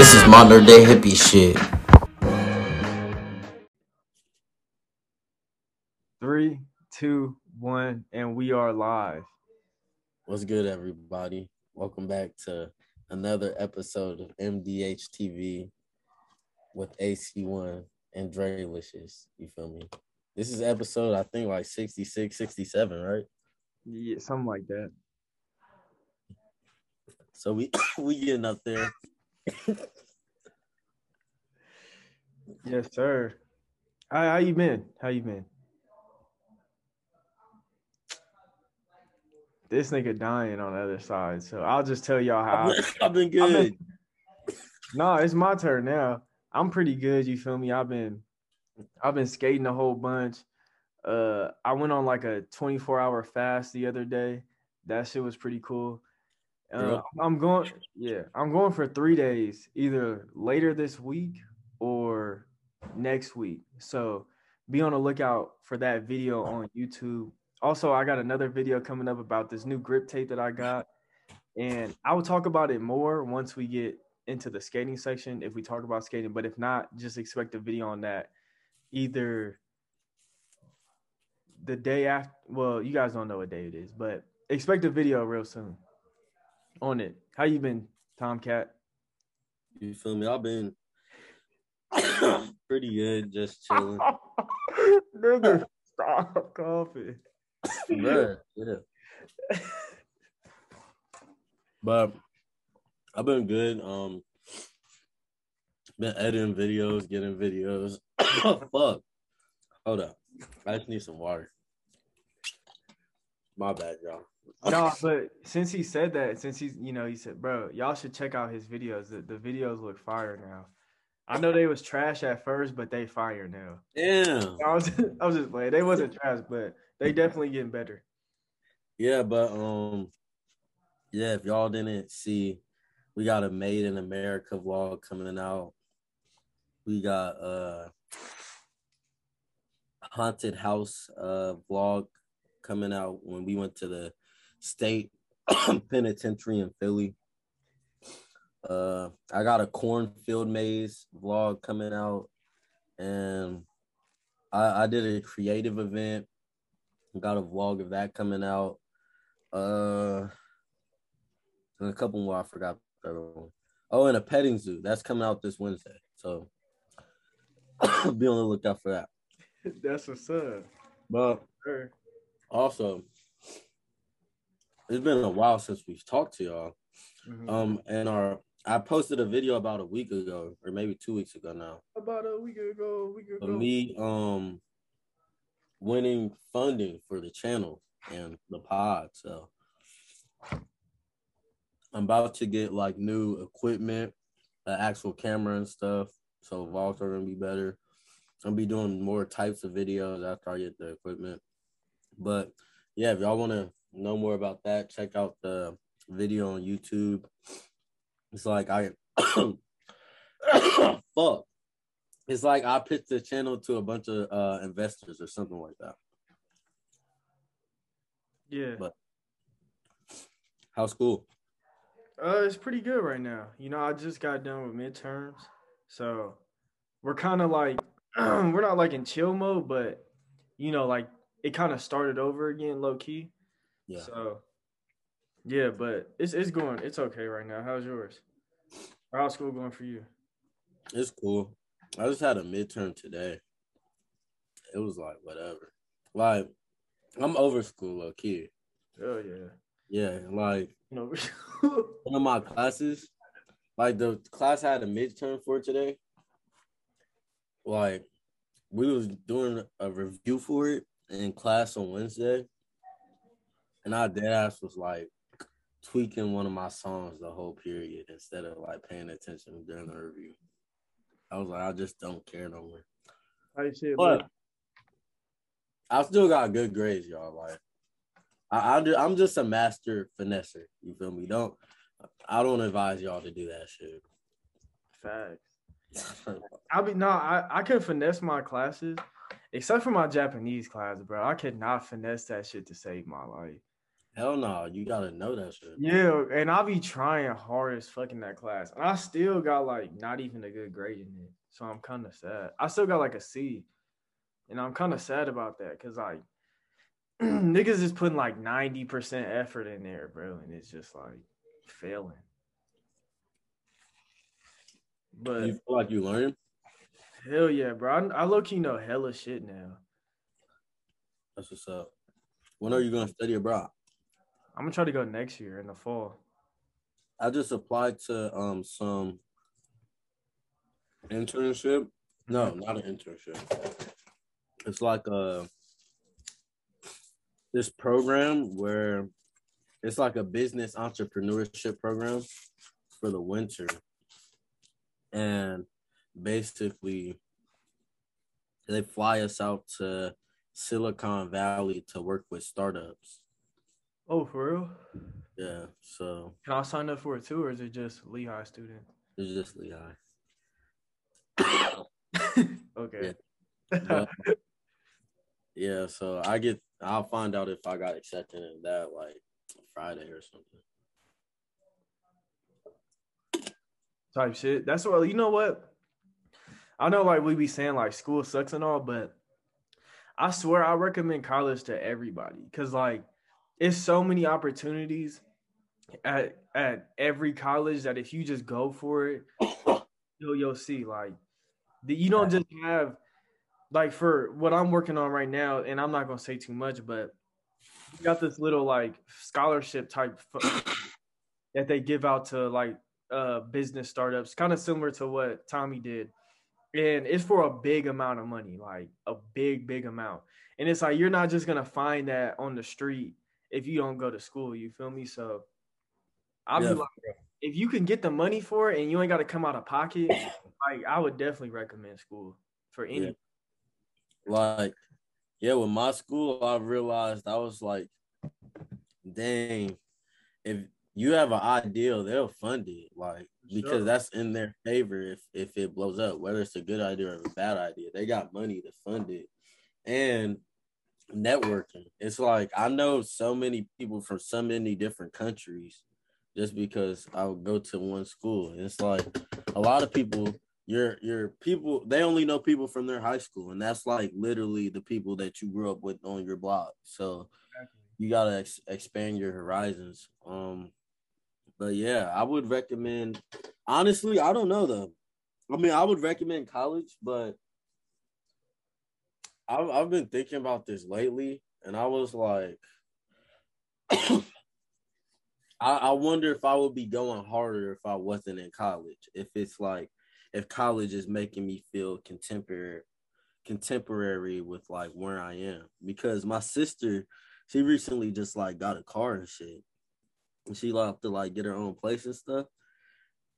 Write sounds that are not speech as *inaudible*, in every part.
This is modern day hippie shit. Three, two, one, and we are live. What's good, everybody? Welcome back to another episode of MDH TV with AC1 and Dre Licious. You feel me? This is episode, I think, like 66, 67, right? Yeah, something like that. So we *coughs* we getting up there. Yes, sir. How, how you been? How you been? This nigga dying on the other side, so I'll just tell y'all how. *laughs* I've been I've good. been- No, it's my turn now. I'm pretty good. You feel me? I've been, I've been skating a whole bunch. Uh, I went on like a 24 hour fast the other day. That shit was pretty cool. Uh, I'm going, yeah, I'm going for three days, either later this week or next week. So be on the lookout for that video on YouTube. Also, I got another video coming up about this new grip tape that I got. And I will talk about it more once we get into the skating section if we talk about skating. But if not, just expect a video on that either the day after. Well, you guys don't know what day it is, but expect a video real soon on it. How you been, Tomcat? You feel me? I've been *coughs* pretty good, just *laughs* chilling. Nigga, stop coughing. Yeah. But I've been good. Um, been editing videos, getting videos. *coughs* Fuck. Hold up. I just need some water. My bad, y'all. No, but since he said that, since he's you know, he said, bro, y'all should check out his videos. The, the videos look fire now. I know they was trash at first, but they fire now. Yeah, I was *laughs* I was just playing. They wasn't trash, but they definitely getting better. Yeah, but um, yeah. If y'all didn't see, we got a Made in America vlog coming out. We got uh haunted house uh vlog coming out when we went to the state *clears throat* penitentiary in Philly. Uh, I got a cornfield maze vlog coming out, and I, I did a creative event. Got a vlog of that coming out. Uh, and a couple more I forgot. the other one. Oh, and a petting zoo that's coming out this Wednesday. So *clears throat* be on the lookout for that. That's what's up. But Sure. also, it's been a while since we've talked to y'all. Mhm. Um, and our I posted a video about a week ago, or maybe two weeks ago now, About a week ago, a week ago. me um winning funding for the channel and the pod. So I'm about to get like new equipment, an actual camera and stuff. So vlogs are gonna be better. I'll be doing more types of videos after I get the equipment. But yeah, if y'all want to know more about that, check out the video on YouTube. It's like I *coughs* fuck. It's like I pitched the channel to a bunch of uh, investors or something like that. yeah. but- How's school? Uh, it's pretty good right now. You know, I just got done with midterms, so we're kind of like *clears throat* we're not like in chill mode, but you know, like it kind of started over again, low key. Yeah. So, yeah, but it's it's going, it's okay right now. How's yours? How's school going for you? It's cool. I just had a midterm today. It was like whatever. Like I'm over school, low key. Oh yeah. Yeah, like You know, *laughs* one of my classes, like the class I had a midterm for today. Like we was doing a review for it in class on Wednesday, and our dead ass was like tweaking one of my songs the whole period instead of like paying attention during the review. I was like, I just don't care no more. Shit, But I still got good grades, y'all. Like I, I do, I'm just a master finesser. You feel me? Don't I don't advise y'all to do that shit. facts. I'll be no, I I can finesse my classes, except for my Japanese class, bro. I could not finesse that shit to save my life. Hell no, you gotta know that shit. Yeah, and I be trying hard as fucking that class, and I still got like not even a good grade in it. So I'm kind of sad. I still got like a C, and I'm kind of sad about that because like *clears throat* niggas is putting like ninety percent effort in there, bro, and it's just like failing. But You feel like you learn? hell yeah, bro, I, I low key know hella shit now. That's what's up. When are you gonna study abroad? I'm gonna try to go next year in the fall. I just applied to um some internship. No, not an internship. It's like a this program where it's like a business entrepreneurship program for the winter. And basically they fly us out to Silicon Valley to work with startups. Oh, for real? Yeah, so Can I sign up for it too, or is it just Lehigh student? it's just Lehigh. *coughs* okay. But, *laughs* yeah, so I get I'll find out if I got accepted in that like Friday or something. Type shit. That's what you know what? I know like we be saying like school sucks and all, but I swear I recommend college to everybody because like it's so many opportunities at at every college that if you just go for it, *coughs* you'll you'll see like the, you don't just have like for what I'm working on right now, and I'm not gonna say too much, but you got this little like scholarship type *coughs* that they give out to like uh business startups, kind of similar to what Tommy did. And it's for a big amount of money, like a big, big amount. And it's like you're not just gonna find that on the street if you don't go to school. You feel me? So I'll Yeah. be like, if you can get the money for it and you ain't got to come out of pocket, like I would definitely recommend school for any. Yeah. Like, yeah, with my school, I realized I was like, dang, if you have an idea, they'll fund it. Like, because Sure. that's in their favor if if it blows up, whether it's a good idea or a bad idea. They got money to fund it. And networking. It's like I know so many people from so many different countries just because I would go to one school. And it's like a lot of people your your people they only know people from their high school. And that's like literally the people that you grew up with on your block. So you got to ex- expand your horizons. Um but yeah i would recommend honestly i don't know though. I mean i would recommend college but i've, I've been thinking about this lately and i was like *coughs* I, I wonder if i would be going harder if i wasn't in college if it's like if college is making me feel contemporary contemporary with like where I am. Because my sister she recently just like got a car and shit. And she like to like get her own place and stuff.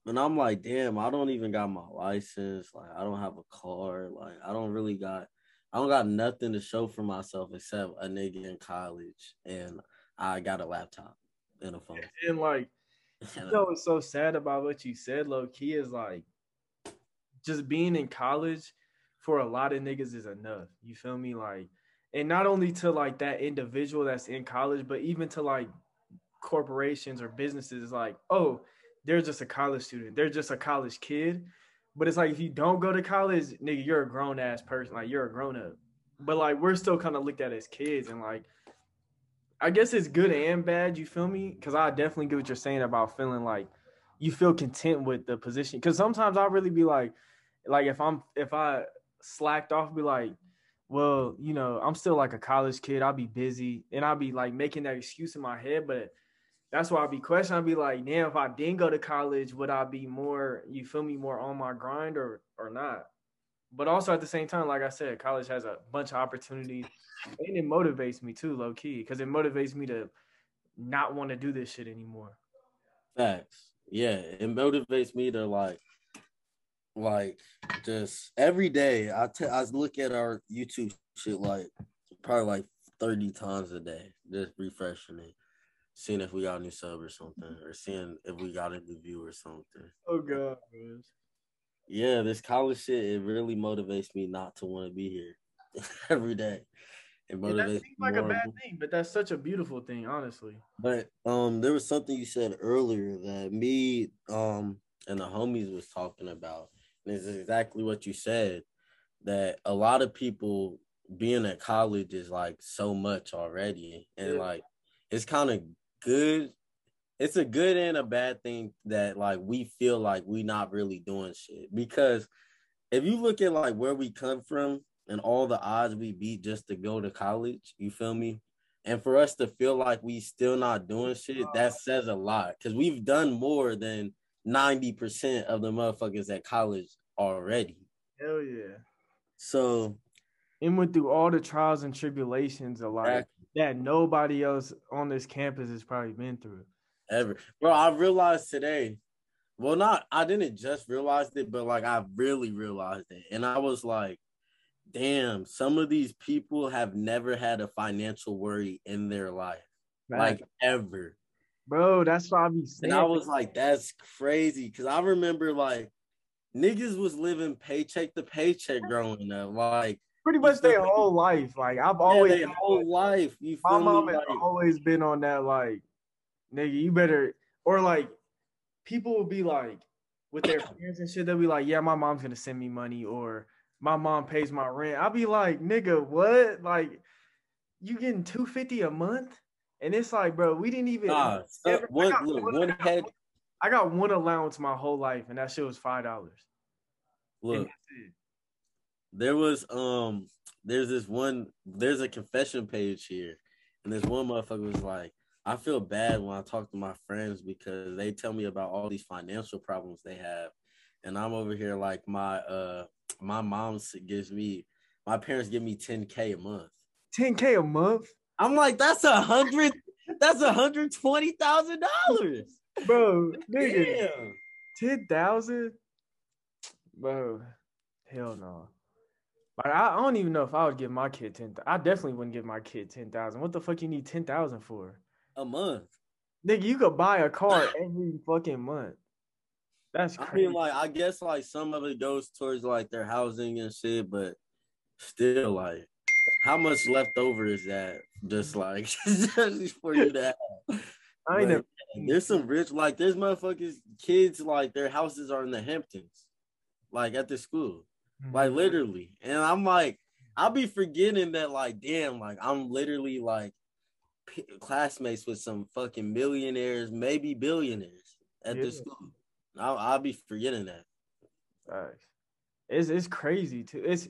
And I'm like damn I don't even got my license. Like I don't have a car. Like I don't really got I don't got nothing to show for myself except a nigga in college and I got a laptop and a phone *laughs* And like, *laughs* you know what's so sad about what you said, low key, is like just being in college for a lot of niggas is enough. You feel me? Like, and not only to like that individual that's in college, but even to like corporations or businesses, like, oh, they're just a college student, they're just a college kid. But it's like if you don't go to college, nigga, you're a grown ass person. Like you're a grown up. But like we're still kind of looked at as kids, and like I guess it's good and bad. You feel me? Because I definitely get what you're saying about feeling like you feel content with the position. Because sometimes I really be like, like if I'm if I slacked off, be like, well, you know, I'm still like a college kid. I'll be busy, and I'll be like making that excuse in my head. But that's why I'll be questioning. I'll be like, damn, if I didn't go to college, would I be more? You feel me? More on my grind or or not? but also at the same time, like I said, college has a bunch of opportunities, and it motivates me too, low key, because it motivates me to not want to do this shit anymore. Facts. Yeah, it motivates me to like, like just every day. I t- I look at our YouTube shit like probably like thirty times a day, just refreshing it, seeing if we got a new sub or something, or seeing if we got a new view or something. Oh god, man. Yeah, this college shit it really motivates me not to want to be here *laughs* every day. It Yeah, that seems like a bad thing, but that's such a beautiful thing, honestly. But um, there was something you said earlier that me um and the homies was talking about, and it's exactly what you said. That a lot of people being at college is like so much already, and Yeah. like it's kind of good. It's a good and a bad thing that like we feel like we not really doing shit because if you look at like where we come from and all the odds we beat just to go to college, you feel me? And for us to feel like we still not doing shit, that says a lot because we've done more than 90% of the motherfuckers at college already. Hell yeah. So And went through all the trials and tribulations of like Exactly. That nobody else on this campus has probably been through. ever. Bro, I realized today. Well, not I didn't just realize it, but like I really realized it. And I was like, damn, some of these people have never had a financial worry in their life. Like ever. bro, that's what I be saying. And I was like, that's crazy. Cause I remember like niggas was living paycheck to paycheck growing up. Like pretty much their whole life. Like I've always whole life. You my mom has Like, always been on that like nigga, you better or like people will be like with their *coughs* parents and shit, they'll be like, Yeah, my mom's gonna send me money or my mom pays my rent. I'll be like, nigga, what? Like you getting 250 a month? And it's like, bro, we didn't even nah, Ever- I one got look, one- one head I got one allowance my whole life, and that shit was five dollars. look. There was um there's this one there's a confession page here and this one motherfucker was like i feel bad when i talk to my friends because they tell me about all these financial problems they have and i'm over here like my uh my mom gives me my parents give me 10k a month 10k a month, i'm like that's a hundred that's a hundred twenty thousand dollars bro. *laughs* Nigga, Damn. ten thousand, bro. Hell no. Like I, I don't even know if I would give my kid ten. I definitely wouldn't give my kid ten thousand. What the fuck you need ten thousand for? a month Nigga, you could buy a car *laughs* every fucking month. That's I crazy. mean, like, I guess like some of it goes towards like their housing and shit, but still, like, how much left over is that? Just like *laughs* just for you to have. *laughs* I ain't But. There's some rich, like, there's motherfuckers, kids, like, their houses are in the Hamptons, like at the school, like literally. And I'm like, I'll be forgetting that, like, damn, like, I'm literally like p- classmates with some fucking millionaires, maybe billionaires at Yeah. the school. I'll, I'll be forgetting that. Facts. It's it's crazy too. It's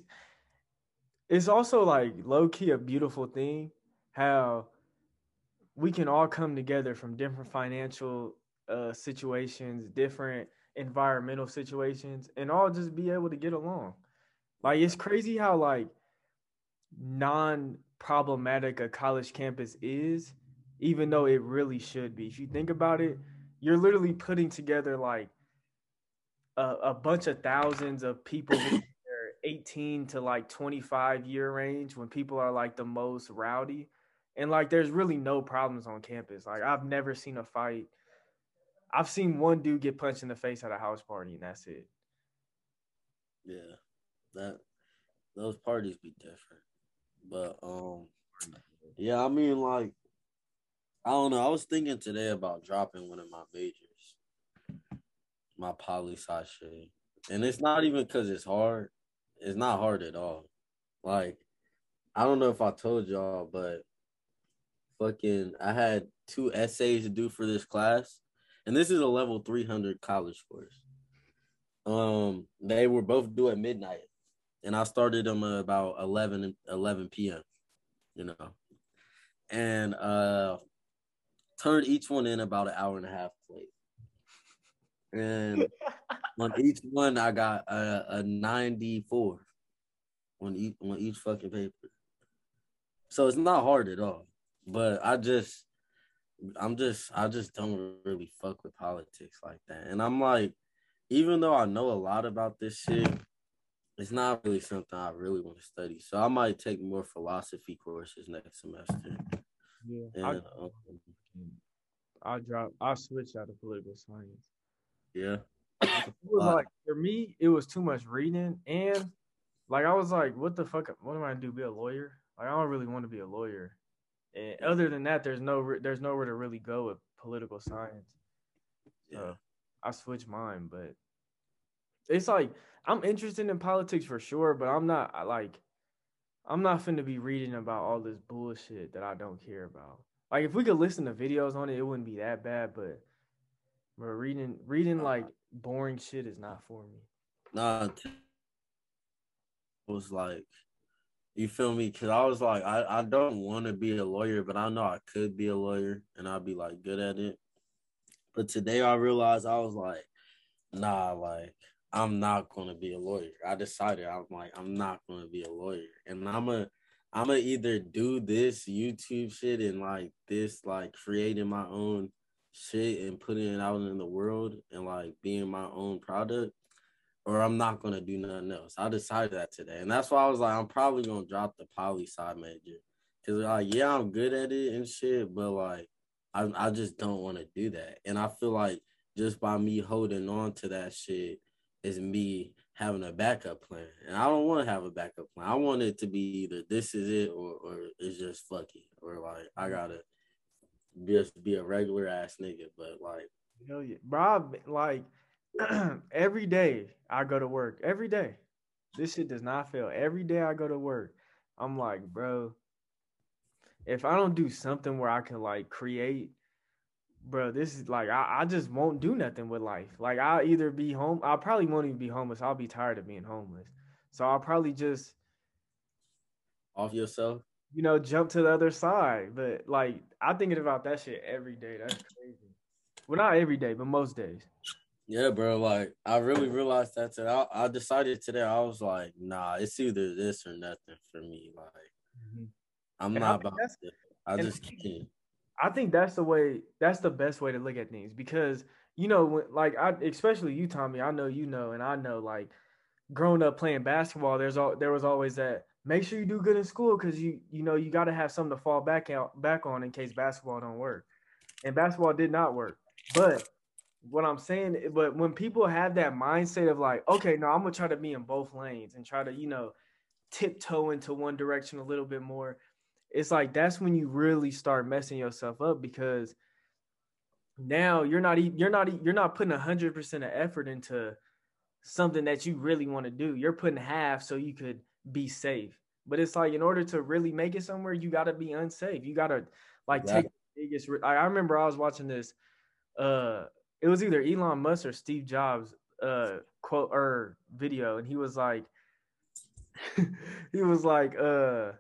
it's also like low key a beautiful thing how we can all come together from different financial uh, situations, different environmental situations, and all just be able to get along. Like it's crazy how like non problematic a college campus is, even though it really should be. If you think about it, you're literally putting together like a, a bunch of thousands of people in *coughs* their 18 to like 25 year range when people are like the most rowdy and like there's really no problems on campus like i've never seen a fight i've seen one dude get punched in the face at a house party and that's it Yeah, that those parties be different, but um, yeah, I mean, like, I don't know. I was thinking today about dropping one of my majors, my poli sci shit, and it's not even because it's hard. It's not hard at all. Like, I don't know if I told y'all, but fucking, I had two essays to do for this class, and this is a level three hundred college course. Um, they were both due at midnight, and I started them about 11, 11 p.m. You know, and uh, turned each one in about an hour and a half late. And *laughs* on each one, I got a, a ninety-four. on each on each fucking paper. So it's not hard at all. But I just I'm just I just don't really fuck with politics like that. And I'm like, even though I know a lot about this shit, it's not really something I really want to study. So I might take more philosophy courses next semester. Yeah, And, I, um, I drop. I switch out of political science. yeah. It was Uh, like for me, it was too much reading, and like I was like, what the fuck? What am I gonna do? Be a lawyer? Like I don't really want to be a lawyer. And other than that, there's no there's nowhere to really go with political science. Yeah. So I switched mine, but it's like I'm interested in politics for sure, but I'm not like I'm not finna be reading about all this bullshit that I don't care about. Like if we could listen to videos on it, it wouldn't be that bad, but but reading reading like boring shit is not for me. Nah, t- was like, you feel me? Cause I was like, I, I don't want to be a lawyer, but I know I could be a lawyer and I'd be like good at it. But today I realized I was like, nah, like I'm not gonna be a lawyer. I decided I'm like I'm not gonna be a lawyer, and I'm a I'm gonna either do this YouTube shit and like this like creating my own shit and putting it out in the world and like being my own product, or I'm not gonna do nothing else. I decided that today, and that's why I was like, I'm probably gonna drop the poli sci major because like yeah, I'm good at it and shit, but like I I just don't want to do that, and I feel like just by me holding on to that shit is me having a backup plan, and I don't want to have a backup plan. I want it to be either this is it or or it's just fuck it, or like I gotta just be a regular ass nigga, but like. Hell yeah, bro! I've- Like *clears throat* every day I go to work. Every day, this shit does not fail. Every day I go to work, I'm like, bro. If I don't do something where I can like create, bro, this is like I, I just won't do nothing with life. Like I'll either be home. I probably won't even be homeless. I'll be tired of being homeless. So I'll probably just off yourself. you know jump to the other side. But like I'm thinking about that shit every day. That's crazy. Well, not every day, but most days. Yeah, bro. Like I really realized that today. I, I decided today. I was like, nah, it's either this or nothing for me. Like mm-hmm. I'm And not about it. I just can't. I think that's the way. That's the best way to look at things because you know, when, like I, especially you, Tommy. I know you know, and I know, like growing up playing basketball, there's all there was always that. Make sure you do good in school because you you know you got to have something to fall back out back on in case basketball don't work, and basketball did not work. But what I'm saying, but when people have that mindset of like, okay, no, I'm gonna try to be in both lanes and try to you know tiptoe into one direction a little bit more it's like that's when you really start messing yourself up because now you're not you're not you're not putting hundred percent of effort into something that you really want to do. You're putting half so you could be safe. But it's like in order to really make it somewhere, you got to be unsafe. You got to like take the biggest. I I remember I was watching this. Uh, it was either Elon Musk or Steve Jobs. Uh, quote or video, and he was like, *laughs* he was like, uh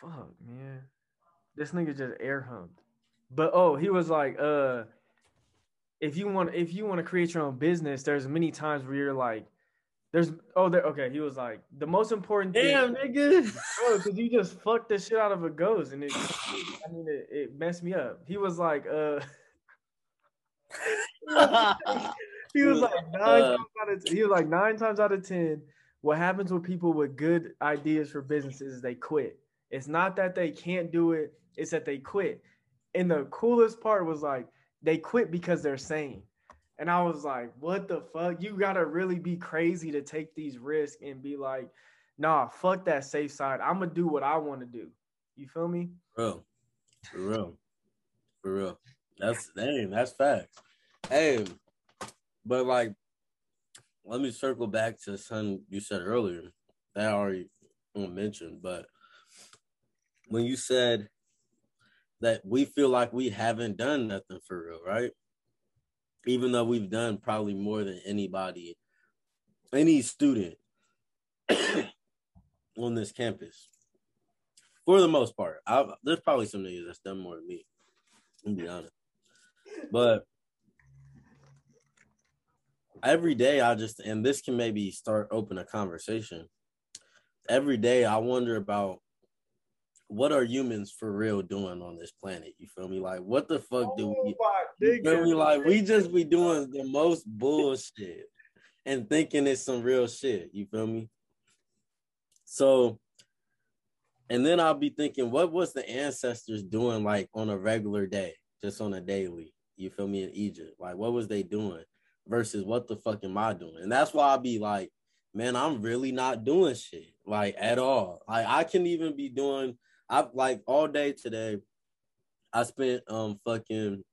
fuck, man. This nigga just air humped. But oh, he was like, uh, if you want if you want to create your own business, there's many times where you're like, there's oh there okay. He was like, the most important thing Damn, nigga. bro, because you just fucked the shit out of a ghost and it I mean it, it messed me up. He was like, uh *laughs* he was like *laughs* nine Uh, times out of he was like nine times out of ten. What happens with people with good ideas for businesses is they quit. It's not that they can't do it; it's that they quit. And the coolest part was like they quit because they're sane. And I was like, "What the fuck? You gotta really be crazy to take these risks and be like, nah, fuck that safe side. I'm gonna do what I want to do. You feel me? Bro, for real, for real. That's dang, that's facts. Hey, but like, let me circle back to something you said earlier that I already mentioned. But when you said that we feel like we haven't done nothing for real, right? Even though we've done probably more than anybody, any student *coughs* on this campus for the most part. I, there's probably some niggas that's done more than me. To be honest, but every day I just and this can maybe start open a conversation. Every day I wonder about what are humans for real doing on this planet? You feel me? Like what the fuck do we Oh, you feel me? Like we just be doing the most bullshit and thinking it's some real shit. You feel me? So, and then I'll be thinking, what was the ancestors doing like on a regular day, just on a daily? You feel me? In Egypt, like what was they doing versus what the fuck am I doing? And that's why I'll be like, man, I'm really not doing shit like at all. Like I can even be doing. I like all day today. I spent um fucking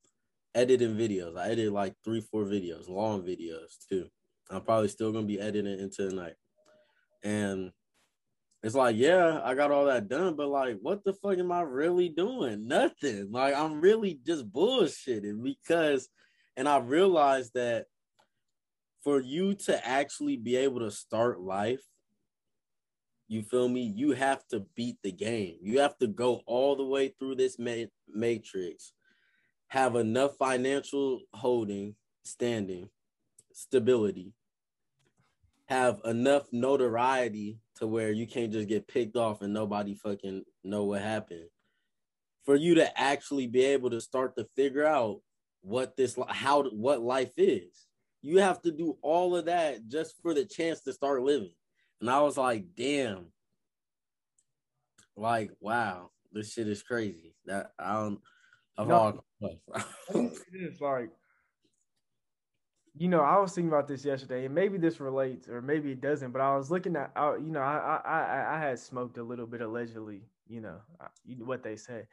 editing videos. I edited like three, four videos, long videos too. I'm probably still gonna be editing into the night. And it's like, yeah, I got all that done, but like, what the fuck am I really doing? Nothing. Like, I'm really just bullshitting because, and I realized that for you to actually be able to start life, you feel me? You have to beat the game. You have to go all the way through this ma- matrix, have enough financial holding, standing, stability, have enough notoriety to where you can't just get picked off and nobody fucking know what happened. For you to actually be able to start to figure out what this how what life is. You have to do all of that just for the chance to start living. And I was like, damn. Like, wow, this shit is crazy. That I don't of No. all *laughs* it's like you know i was thinking about this yesterday and maybe this relates or maybe it doesn't but i was looking at I, you know I, I i had smoked a little bit allegedly you know you know what they say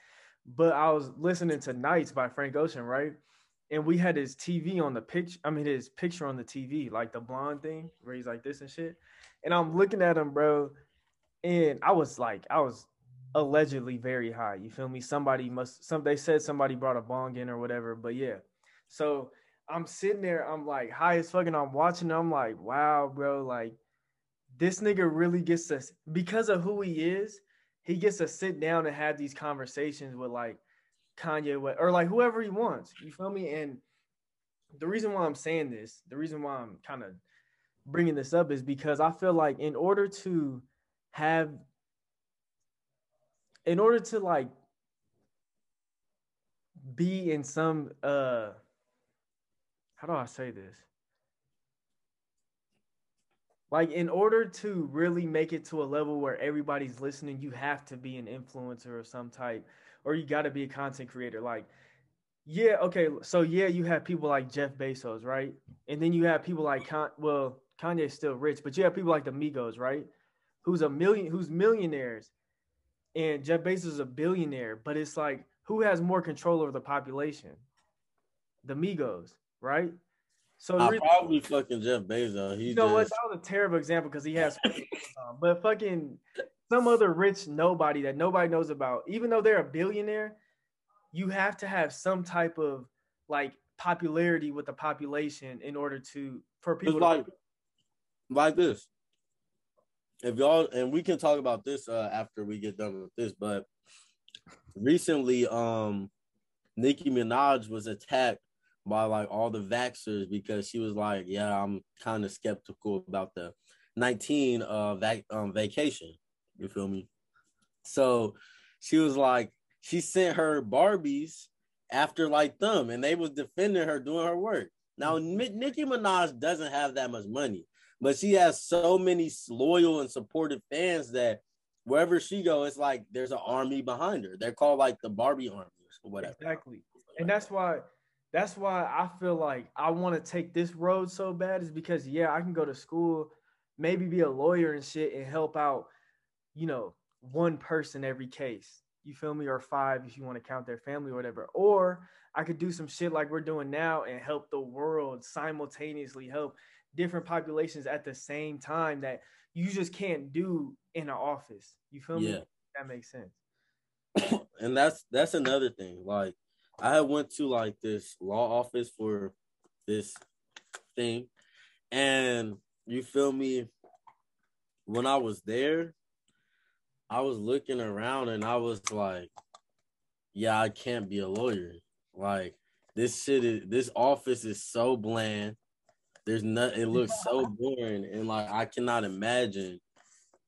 but i was listening to nights by frank ocean right and we had his tv on the picture i mean his picture on the tv like the blonde thing where he's like this and shit and i'm looking at him bro and i was like i was allegedly very high. You feel me? Somebody must some they said somebody brought a bong in or whatever, but yeah. So I'm sitting there, I'm like high as fucking, I'm watching, I'm like, wow, bro, like this nigga really gets to because of who he is, he gets to sit down and have these conversations with like Kanye West or like whoever he wants. You feel me? And the reason why I'm saying this, the reason why I'm kind of bringing this up is because I feel like in order to have in order to like be in some uh how do I say this? Like in order to really make it to a level where everybody's listening, you have to be an influencer of some type or you got to be a content creator like yeah, okay, so yeah, you have people like Jeff Bezos, right? And then you have people like Con- well, Kanye's still rich, but you have people like the Migos, right? Who's a million who's millionaires and Jeff Bezos is a billionaire, but it's like who has more control over the population? The Migos, right? So I reason- probably fucking Jeff Bezos. He you know what? That was a terrible example because he has, *laughs* um, but fucking some other rich nobody that nobody knows about, even though they're a billionaire, you have to have some type of like popularity with the population in order to for It's people. to- like like this. If y'all and we can talk about this uh after we get done with this, but recently um Nicki Minaj was attacked by like all the vaxxers because she was like, Yeah, I'm kind of skeptical about the 19 uh vac- um vacation. You feel me? So she was like, she sent her Barbies after like them, and they was defending her doing her work. Now Ni- Nicki Minaj doesn't have that much money, but she has so many loyal and supportive fans that wherever she go, it's like there's an army behind her. They're called like the Barbie army or whatever. Exactly. And that's why that's why I feel like I want to take this road so bad is because yeah, I can go to school, maybe be a lawyer and shit and help out, you know, one person every case. You feel me? Or five if you want to count their family or whatever. Or I could do some shit like we're doing now and help the world simultaneously help different populations at the same time that you just can't do in an office. You feel me? Yeah. That makes sense. *coughs* and that's that's another thing. Like I went to like this law office for this thing, and you feel me. When I was there, I was looking around and I was like, "Yeah, I can't be a lawyer. Like this shit is this office is so bland. There's nothing. It looks so *laughs* boring, and like I cannot imagine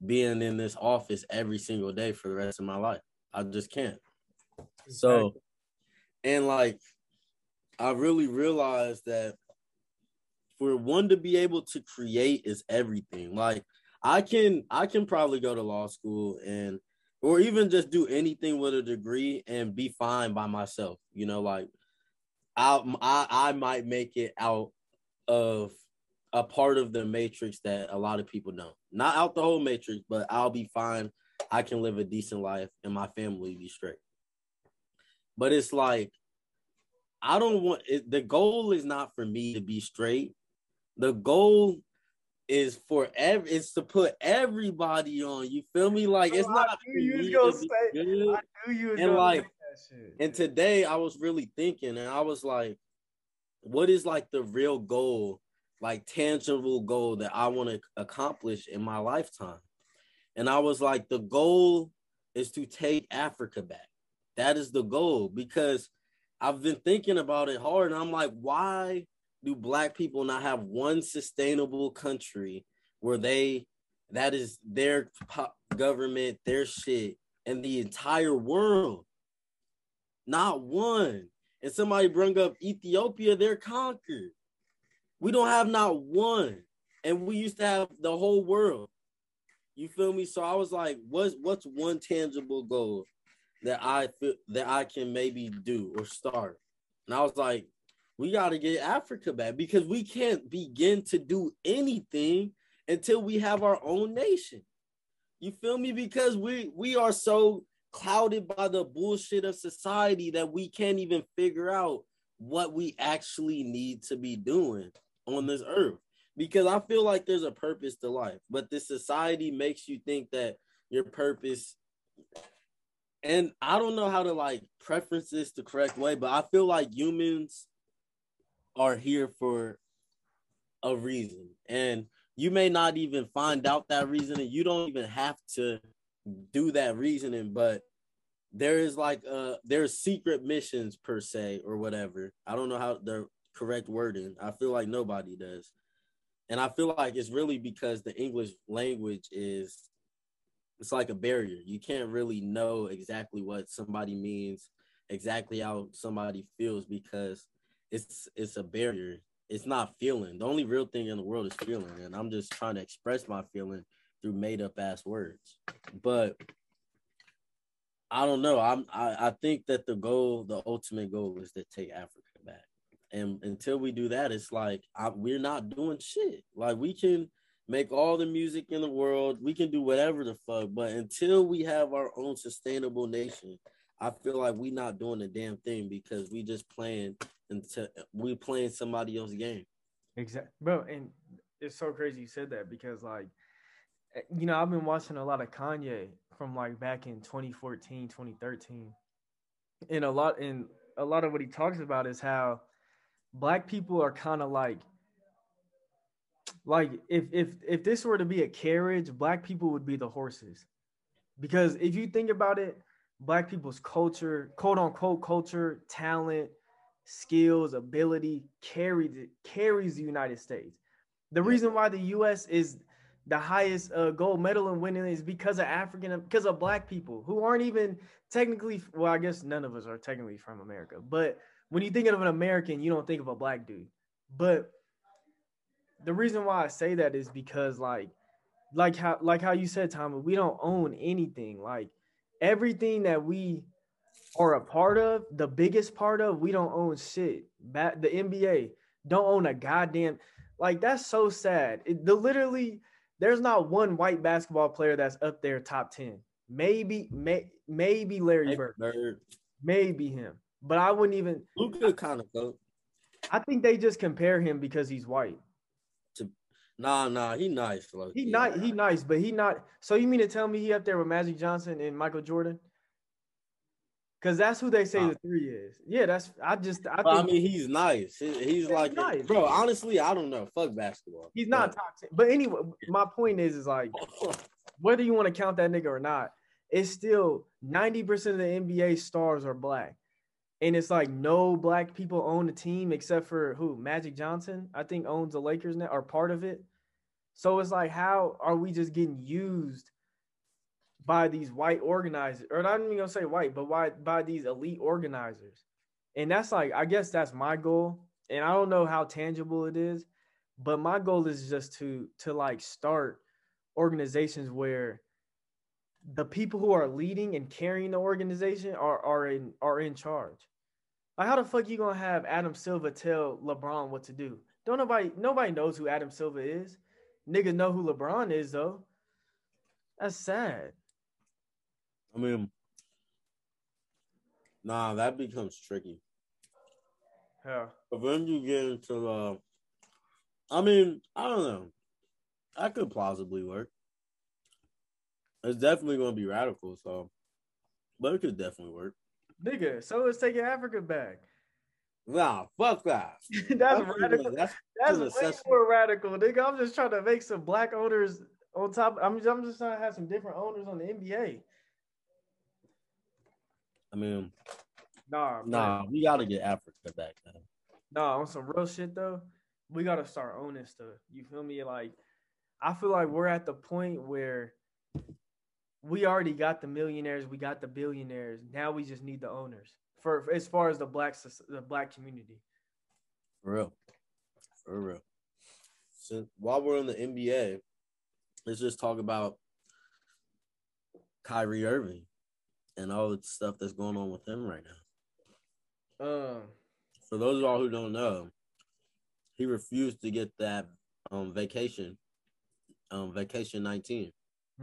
being in this office every single day for the rest of my life. I just can't. So, and like, I really realized that for one to be able to create is everything. Like, I can I can probably go to law school and or even just do anything with a degree and be fine by myself. You know, like I I I might make it out of a part of the matrix that a lot of people don't. Not out the whole matrix, but I'll be fine. I can live a decent life and my family be straight. But it's like I don't want it, the goal is not for me to be straight. The goal is for every it's to put everybody on. You feel me? Like it's not to be good. and like and today I was really thinking and I was like, what is like the real goal, like tangible goal that I want to accomplish in my lifetime? And I was like, the goal is to take Africa back. That is the goal because I've been thinking about it hard and I'm like, why do black people not have one sustainable country where they that is their government, their shit, and the entire world? Not one. And somebody bring up Ethiopia, they're conquered. We don't have not one. And we used to have the whole world. You feel me? So I was like, what's what's one tangible goal that I feel that I can maybe do or start? And I was like, we got to get Africa back because we can't begin to do anything until we have our own nation. You feel me? Because we we are so clouded by the bullshit of society that we can't even figure out what we actually need to be doing on this earth. Because I feel like there's a purpose to life, but this society makes you think that your purpose and I don't know how to like preference this the correct way, but I feel like humans are here for a reason. And you may not even find out that reason, and you don't even have to do that reasoning, but there is like uh there's secret missions per se or whatever. I don't know how the correct wording. I feel like nobody does. And I feel like it's really because the English language is it's like a barrier. You can't really know exactly what somebody means, exactly how somebody feels because it's it's a barrier. It's not feeling. The only real thing in the world is feeling, and I'm just trying to express my feeling through made up ass words. But I don't know. I'm I, I think that the goal, the ultimate goal, is to take Africa back. And until we do that, it's like I, we're not doing shit. Like we can make all the music in the world, we can do whatever the fuck, but until we have our own sustainable nation, I feel like we not doing a damn thing because we just playing until we playing somebody else's game. Exactly, bro. And it's so crazy you said that because like, eh, you know, I've been watching a lot of Kanye from like back in 2014, 2013, and a lot and a lot of what he talks about is how black people are kind of like like if if if this were to be a carriage black people would be the horses because if you think about it black people's culture, quote unquote culture, talent, skills, ability carries carries the United States. The reason why the U.S. is the highest uh, gold medal in winning is because of African, because of black people who aren't even technically. Well, I guess none of us are technically from America, but when you think of an American, you don't think of a black dude. But the reason why I say that is because like, like how like how you said, Tommy, we don't own anything. Like everything that we are a part of, the biggest part of, we don't own shit. Back the NBA don't own a goddamn like that's so sad. It, the literally there's not one white basketball player that's up there top 10. Maybe may, maybe Larry Bird. Bird. Maybe him. But I wouldn't even Luka kind of go. I think they just compare him because he's white. Nah, nah, he nice. Look. He nice. He nice, but he not. So you mean to tell me he up there with Magic Johnson and Michael Jordan? Because that's who they say the three is. Yeah, that's. I just. I, I mean, he's nice. He, he's like, nice. bro. Honestly, I don't know. Fuck basketball. He's not toxic. But anyway, my point is, is like, *laughs* whether you want to count that nigga or not, it's still ninety percent of the NBA stars are black. and it's like no black people own the team except for who Magic Johnson, I think owns the Lakers now or part of it. So it's like, how are we just getting used by these white organizers, or not even gonna say white, but by by these elite organizers? And that's like, I guess that's my goal. And I don't know how tangible it is, but my goal is just to to like start organizations where the people who are leading and carrying the organization are are in are in charge. Like how the fuck you gonna have Adam Silver tell LeBron what to do? Don't nobody nobody knows who Adam Silver is. Niggas know who LeBron is though. That's sad. I mean, nah, that becomes tricky. Yeah. But then you get into uh I mean, I don't know. That could plausibly work. It's definitely gonna be radical, so but it could definitely work. Nigga, so it's taking Africa back. Nah, fuck that. *laughs* That's That's- radical. That's, That's a way necessity. more radical, nigga. I'm just trying to make some black owners on top. I'm just, I'm just trying to have some different owners on the NBA. I mean, Nah, nah, we gotta get Africa back, man. Nah, on some real shit though, we gotta start owning stuff. You feel me? Like, I feel like we're at the point where we already got the millionaires, we got the billionaires. Now we just need the owners for, for as far as the black the black community. For real. For real. Since while we're in the NBA, let's just talk about Kyrie Irving and all the stuff that's going on with him right now. Um, For those of y'all who don't know, he refused to get that um vacation, um vacation 19.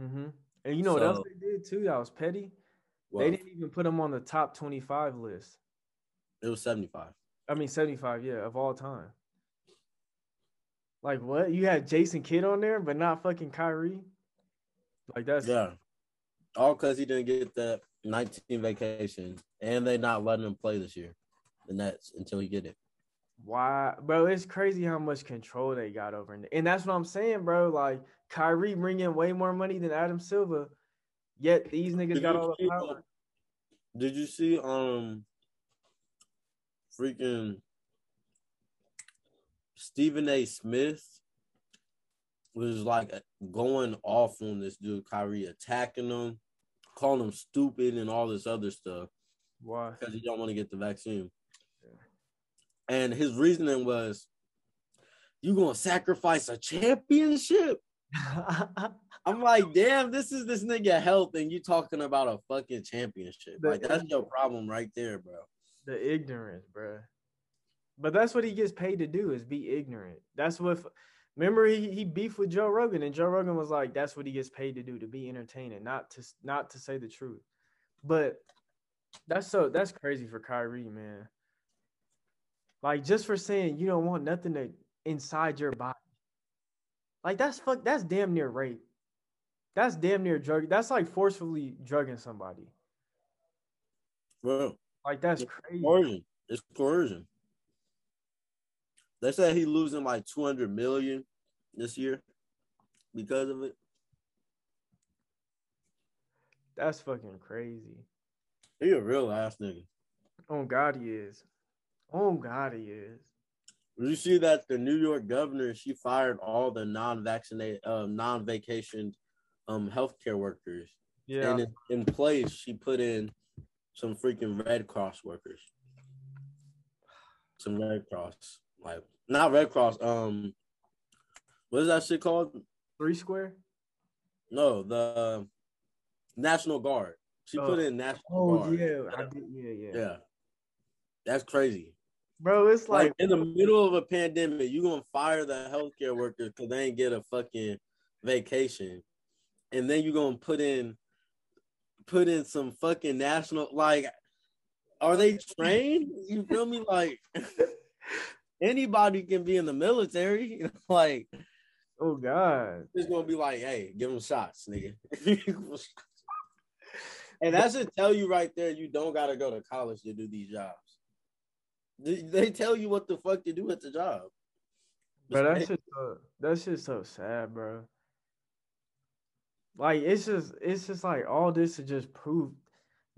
mm-hmm. and you know what else they did too? That was petty. Well, they didn't even put him on the top twenty-five list. it was 75. I mean, 75, yeah, of all time. Like what? You had Jason Kidd on there, but not fucking Kyrie. Like that's Yeah. All because he didn't get that 19 vacation, and they not letting him play this year, the Nets, until he get it. why, bro. It's crazy how much control they got over and that's what I'm saying, bro. Like Kyrie bringing way more money than Adam Silver, yet these niggas Did got all the power. uh, Did you see um freaking Stephen A. Smith was like going off on this dude Kyrie, attacking him, calling him stupid and all this other stuff Why? because he don't want to get the vaccine. And his reasoning was, "You gonna sacrifice a championship?" *laughs* I'm like, damn, this is this nigga health, and you talking about a fucking championship. The- Like that's your problem right there, bro. the ignorance, bro. But that's what he gets paid to do is be ignorant. That's what. Remember, he, he beefed with Joe Rogan, and Joe Rogan was like, "That's what he gets paid to do, to be entertaining, not to not to say the truth." But that's so that's crazy for Kyrie, man. Like just for saying you don't want nothing to inside your body. Like that's fuck. That's damn near rape. That's damn near drug. That's like forcefully drugging somebody. Bro, Like that's it's crazy. coercion. It's coercion. They said he losing like 200 million this year because of it. That's fucking crazy. He a real ass nigga. Oh God, he is. Oh God, he is. You see that the New York governor she fired all the non-vaccinated, uh, non-vacation, um, healthcare workers, Yeah, and in, in place she put in some freaking Red Cross workers, some Red Cross, like not Red Cross, um, what is that shit called? three square. No, the National Guard. She put Oh. in National Oh Guard. yeah, I did, yeah, yeah, yeah, that's crazy. Bro, it's like like, in the middle of a pandemic, you gonna fire the healthcare workers because they ain't get a fucking vacation, and then you're gonna put in put in some fucking national like, are they trained? You feel me? Like *laughs* anybody can be in the military. *laughs* like oh God, it's gonna be like, hey, give them shots, nigga. *laughs* and that should tell you right there, you don't gotta go to college to do these jobs. They, they tell you what the fuck to do at the job. But that's just so, that's just so sad, bro. Like it's just it's just like all this to just prove,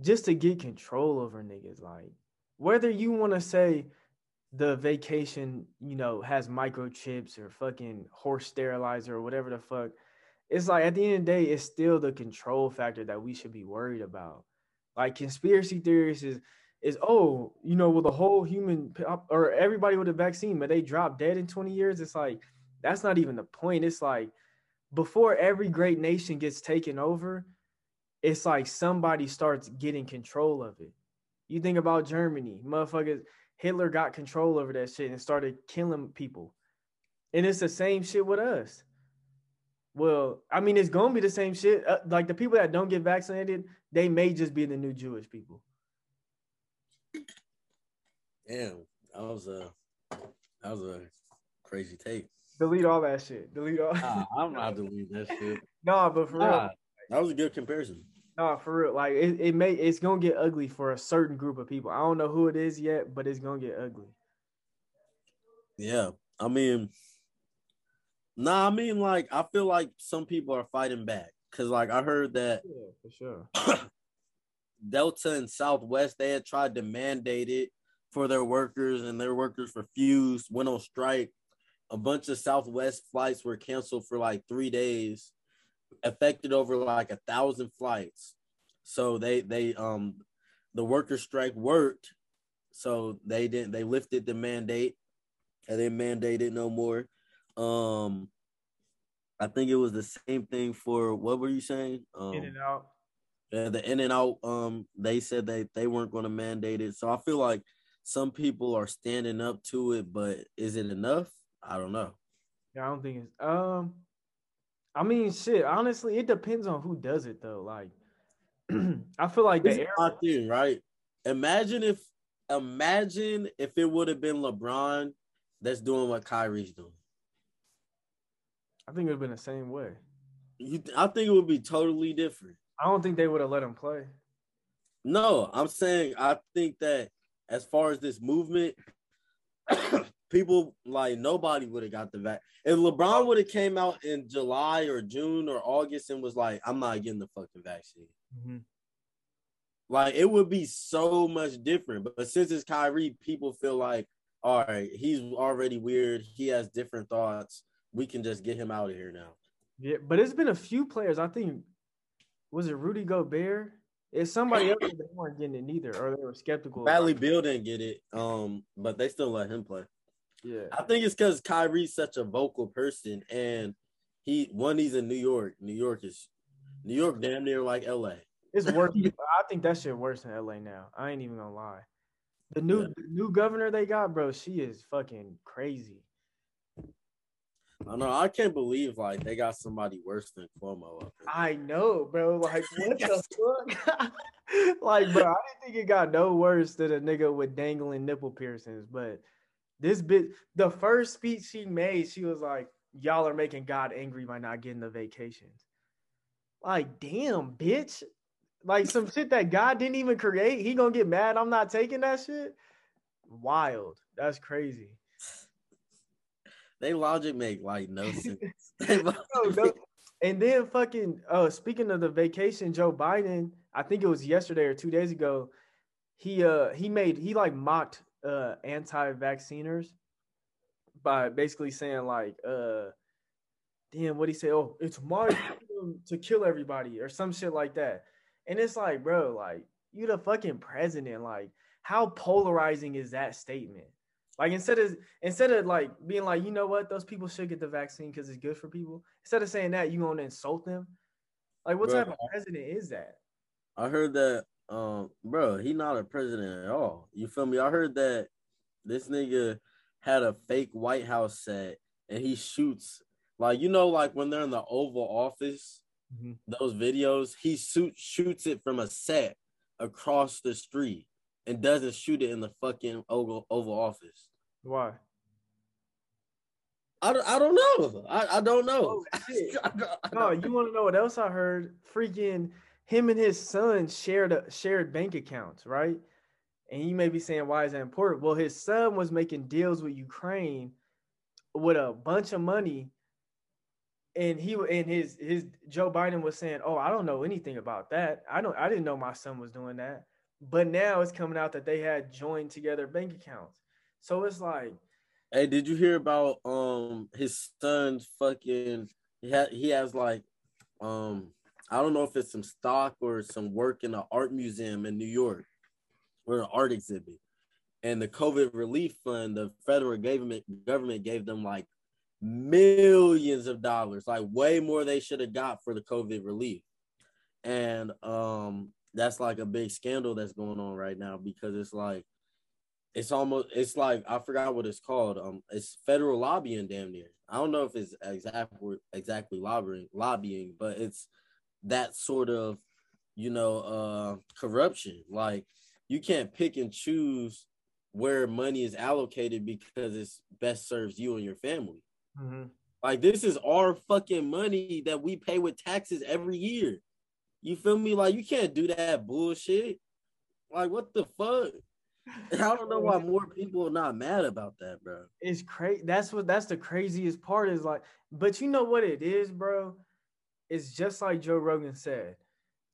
just to get control over niggas. Like whether you want to say the vacation, you know, has microchips or fucking horse sterilizer or whatever the fuck, it's like at the end of the day, it's still the control factor that we should be worried about. Like conspiracy theories is is oh, you know, will the whole human uh, or everybody with a vaccine, but they drop dead in 20 years? It's like that's not even the point. It's like before every great nation gets taken over, it's like somebody starts getting control of it. You think about Germany, motherfuckers, Hitler got control over that shit and started killing people. And it's the same shit with us. Well, I mean, it's gonna be the same shit. Uh, like the people that don't get vaccinated, they may just be the new Jewish people. Damn, that was a that was a crazy take. Delete all that shit. Delete all. Nah, *laughs* I'm not deleting that shit. nah, but for nah, real, that was a good comparison. Nah, for real. Like it, it may it's gonna get ugly for a certain group of people. I don't know who it is yet, but it's gonna get ugly. Yeah, I mean, nah, I mean, like I feel like some people are fighting back because, like, I heard that yeah, for sure. *coughs* Delta and Southwest they had tried to mandate it for their workers, and their workers refused, went on strike a bunch of Southwest flights were canceled for like three days, affected over like a thousand flights. So they they um the worker strike worked, so they didn't they lifted the mandate and they mandated no more. Um, I think it was the same thing for what were you saying? Um, in and out. Yeah, the in and out. Um, they said they they weren't going to mandate it. So I feel like some people are standing up to it, but is it enough? I don't know. Yeah, I don't think it's um I mean shit, honestly, it depends on who does it though. Like *clears throat* I feel like the air- thing, right? Imagine if imagine if it would have been LeBron that's doing what Kyrie's doing. I think it would have been the same way. You, I think it would be totally different. I don't think they would have let him play. No, I'm saying I think that as far as this movement, people like nobody would have got the vaccine. If LeBron would have came out in July or June or August and was like, "I'm not getting the fucking vaccine," mm-hmm. like it would be so much different. But, but since it's Kyrie, people feel like, all right, he's already weird. He has different thoughts. We can just get him out of here now. Yeah, but it's been a few players. I think was it Rudy Gobert? It's somebody else they weren't getting it neither, or they were skeptical. Bradley Beal didn't get it, um, but they still let him play. Yeah. I think it's because Kyrie's such a vocal person and he one he's in New York. New York is New York damn near like LA. It's worse. *laughs* I think that shit worse than LA now. I ain't even gonna lie. The new yeah. the new governor they got, bro, she is fucking crazy. I know. I can't believe like they got somebody worse than Cuomo up there. I know, bro. Like *laughs* what the fuck? *laughs* like, bro, I didn't think it got no worse than a nigga with dangling nipple piercings, but this bit, the first speech she made, she was like, "Y'all are making God angry by not getting the vacations." Like, damn, bitch! Like some shit that God didn't even create. He gonna get mad. I'm not taking that shit. Wild. That's crazy. They logic make like no *laughs* sense. *laughs* no, no. And then fucking uh speaking of the vacation, Joe Biden, I think it was yesterday or two days ago, he uh he made he like mocked uh anti-vacciners by basically saying like uh damn what he say oh it's my to kill everybody or some shit like that. And it's like bro like you the fucking president. Like how polarizing is that statement? Like instead of instead of like being like you know what? Those people should get the vaccine because it's good for people. Instead of saying that you to insult them. Like what bro, type of president is that? I heard that um, bro, he not a president at all. You feel me? I heard that this nigga had a fake White House set and he shoots like you know, like when they're in the Oval Office, mm-hmm. those videos, he shoot, shoots it from a set across the street and doesn't shoot it in the fucking Oval, Oval Office. Why? I don't, I don't know. I, I don't know. Oh, *laughs* I I don't no, you want to know what else I heard? Freaking him and his son shared a, shared bank accounts, right? And you may be saying, why is that important? Well, his son was making deals with Ukraine with a bunch of money, and he and his his Joe Biden was saying, "Oh, I don't know anything about that. I don't. I didn't know my son was doing that." but now it's coming out that they had joined together bank accounts. So it's like, Hey, did you hear about um his son's fucking he ha- he has like um I don't know if it's some stock or some work in an art museum in New York or an art exhibit. And the COVID relief fund, the federal government government gave them like millions of dollars, like way more they should have got for the COVID relief. And um that's like a big scandal that's going on right now because it's like it's almost it's like I forgot what it's called. Um, it's federal lobbying, damn near. I don't know if it's exactly exactly lobbying, lobbying, but it's that sort of you know uh corruption. Like you can't pick and choose where money is allocated because it's best serves you and your family. mm-hmm. Like this is our fucking money that we pay with taxes every year. You feel me? Like you can't do that bullshit. Like what the fuck? I don't know why more people are not mad about that, bro. it's crazy. That's what that's the craziest part is like, but you know what it is, bro? It's just like Joe Rogan said.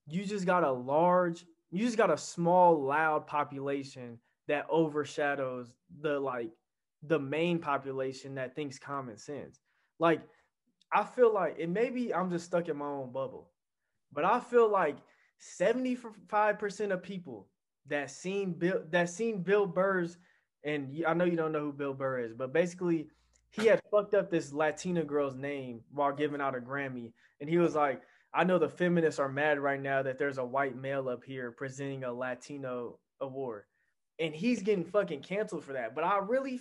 You just got a large, you just got a small, loud population that overshadows the like the main population that thinks common sense. Like, I feel like it maybe I'm just stuck in my own bubble, but I feel like 75% of people that seen Bill that seen Bill Burr's and I know you don't know who Bill Burr is, but basically he had fucked up this Latina girl's name while giving out a Grammy, and he was like, "I know the feminists are mad right now that there's a white male up here presenting a Latino award, and he's getting fucking canceled for that." But I really,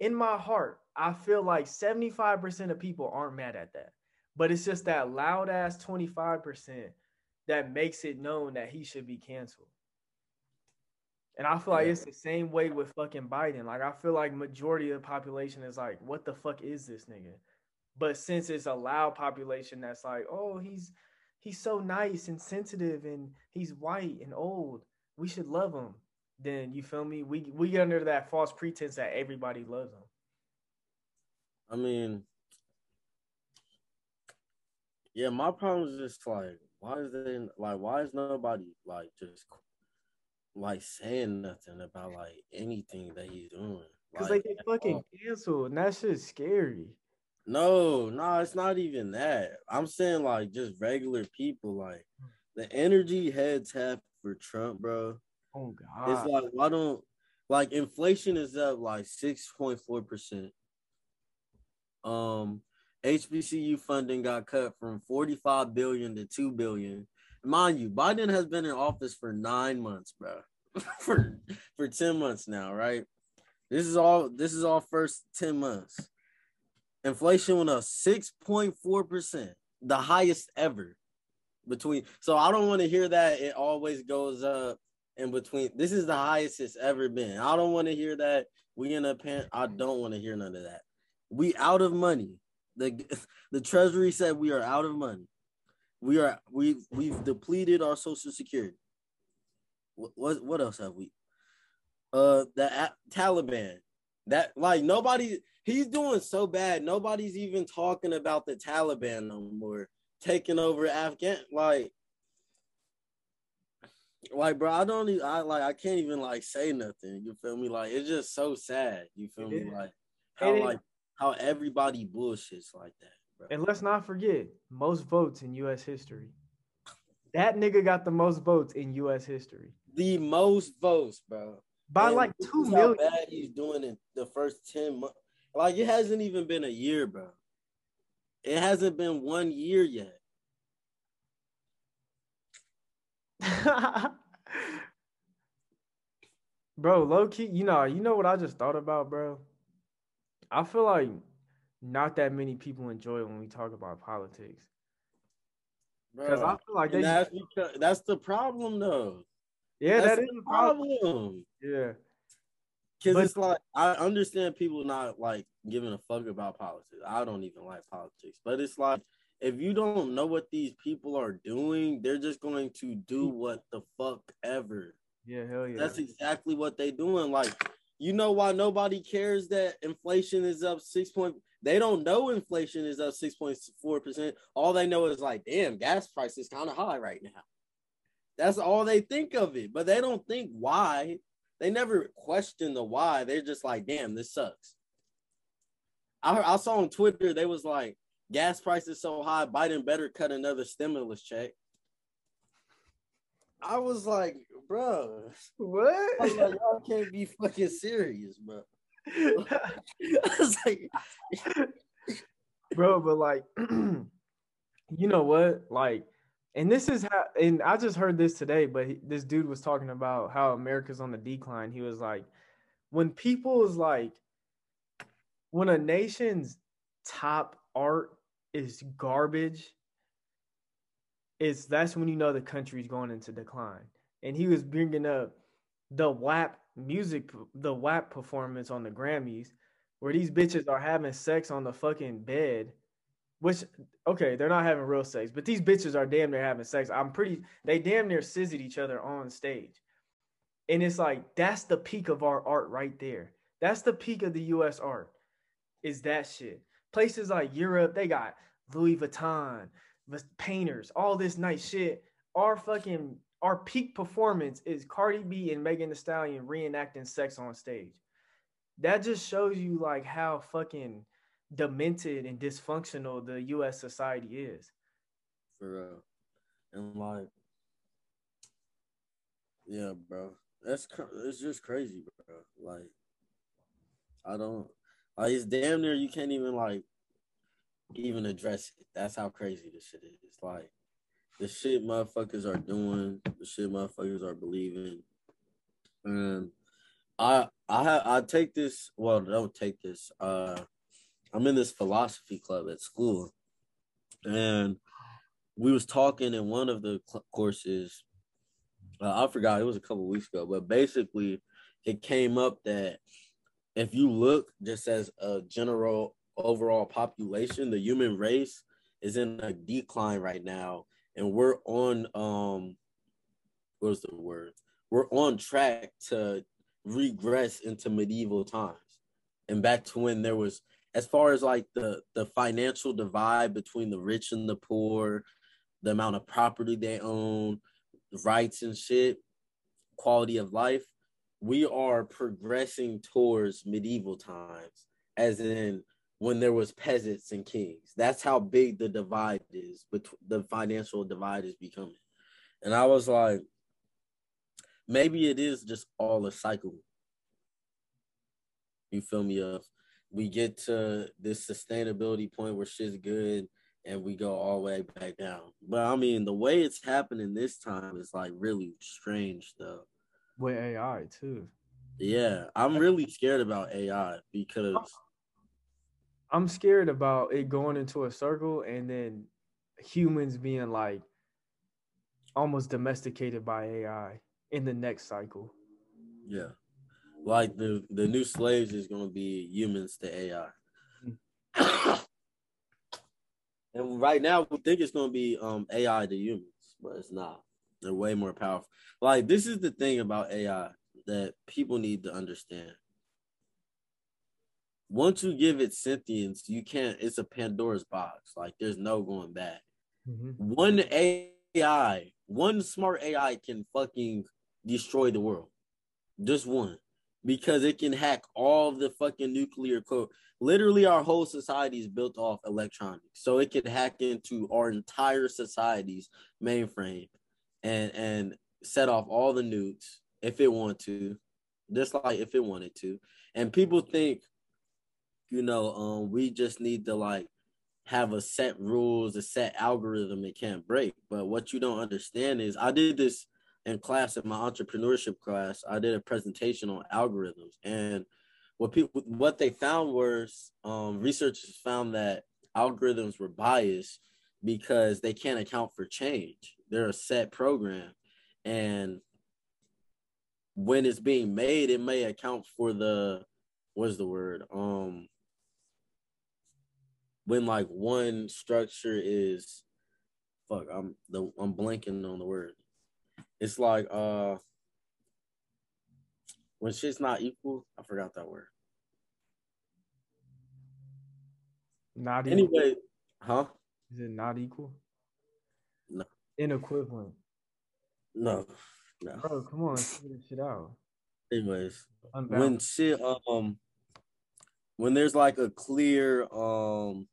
in my heart, I feel like 75% of people aren't mad at that, but it's just that loud ass 25% that makes it known that he should be canceled. And I feel like Yeah. it's the same way with fucking Biden. Like I feel like majority of the population is like, what the fuck is this nigga? But since it's a loud population that's like, oh, he's he's so nice and sensitive and he's white and old, we should love him. Then you feel me? We we get under that false pretense that everybody loves him. I mean, yeah, my problem is just like, why is there like, why is nobody like just like saying nothing about like anything that he's doing? Because Like, they get fucking all? canceled, and that shit's scary. No, no, it's not even that. I'm saying like just regular people, like the energy heads have for Trump, bro. Oh god. It's like why don't like inflation is up like six point four percent. Um, HBCU funding got cut from forty five billion to two billion. Mind you, Biden has been in office for nine months, bro. *laughs* for for ten months now, right? This is all. This is all first ten months. Inflation went up six point four percent, the highest ever. Between so I don't want to hear that it always goes up in between. This is the highest it's ever been. I don't want to hear that we in a pan. I don't want to hear none of that. We out of money. The *laughs* the treasury said we are out of money. We are we've we've depleted our social security. What what, what else have we? Uh, the A- Taliban. That like nobody. He's doing so bad. Nobody's even talking about the Taliban no more taking over Afghan. Like like bro i don't even i like i can't even like say nothing you feel me like it's just so sad you feel me Yeah. like how like how everybody bullshits like that And let's not forget, most votes in U.S. history. That nigga got the most votes in U.S. history the most votes bro by And like two million. how bad he's doing in the first 10 months like it hasn't even been a year bro it hasn't been one year yet *laughs* bro, low key, you know, you know what I just thought about, bro. I feel like not that many people enjoy when we talk about politics because I feel like they, that's, because that's the problem though yeah, that's that is the problem. problem Yeah, Cause But- it's like I understand people not like giving a fuck about politics. I don't even like politics, but it's like if you don't know what these people are doing, they're just going to do mm. what the fuck ever. yeah, hell yeah. That's exactly what they doing. Like, you know why nobody cares that inflation is up six point? They don't know inflation is up six point four percent. All they know is like, damn, gas prices kind of high right now. That's all they think of it, but they don't think why. They never question the why. They're just like, damn, this sucks. I, I saw on Twitter they was like, gas prices so high, Biden better cut another stimulus check. I was like, bro, What? I was like, y'all can't be fucking serious, bro. Like, *laughs* bro but like *clears throat* you know what? Like and this is how and i just heard this today but he- this dude was talking about how america's on the decline. He was like when people is like when a nation's top art is garbage it's that's when you know the country's going into decline. And he was bringing up the WAP music the WAP performance on the grammys where these bitches are having sex on the fucking bed, which okay, they're not having real sex, but these bitches are damn near having sex. I'm pretty they damn near scissored each other on stage. And it's like that's the peak of our art right there. That's the peak of the US art. Is that shit. Places like Europe, they got Louis Vuitton, painters, all this nice shit. Our fucking our peak performance is Cardi B and Megan Thee Stallion reenacting sex on stage that just shows you like how fucking demented and dysfunctional the US society is. for real. And like, yeah, bro, that's it's just crazy, bro. Like, I don't like it's damn near you can't even like even address it. That's how crazy this shit is. Like the shit motherfuckers are doing, the shit motherfuckers are believing, and I I ha- I take this. Well, don't take this. Uh, I'm in this philosophy club at school, and we was talking in one of the cl- courses. Uh, I forgot it was a couple weeks ago, but basically, it came up that if you look just as a general overall population, the human race is in a decline right now, and we're on um, what's the word? We're on track to regress into medieval times and back to when there was as far as like the the financial divide between the rich and the poor the amount of property they own rights and shit quality of life we are progressing towards medieval times as in when there was peasants and kings that's how big the divide is but the financial divide is becoming and i was like maybe it is just all a cycle. You feel me? Of we get to this sustainability point where shit's good and we go all the way back down. But I mean, the way it's happening this time is like really strange, though. With AI too. Yeah, I'm really scared about AI because I'm scared about it going into a circle and then humans being like almost domesticated by AI in the next cycle. yeah, like the the new slaves is gonna be humans to AI. and right now we think it's gonna be um AI to humans, but it's not. They're way more powerful. Like this is the thing about AI that people need to understand. Once you give it sentience, you can't. It's a Pandora's box. Like there's no going back. Mm-hmm. One AI, one smart AI can fucking destroy the world. Just one. Because it can hack all the fucking nuclear code. Literally, our whole society is built off electronics. So it can hack into our entire society's mainframe and and set off all the nukes if it want to. Just like if it wanted to. And people think, you know, um, we just need to like have a set rules, a set algorithm it can't break. But what you don't understand is I did this in class in my entrepreneurship class. I did a presentation on algorithms and what people what they found was um, researchers found that algorithms were biased because they can't account for change. They're a set program and when it's being made, it may account for the what's the word? Um when like one structure is fuck i'm the i'm blanking on the word it's like uh when shit's not equal i forgot that word Not equal. anyway huh Is it not equal? No. Inequivalent. No, no. Bro, come on, let's figure this shit out. Anyways, when shit um when there's like a clear um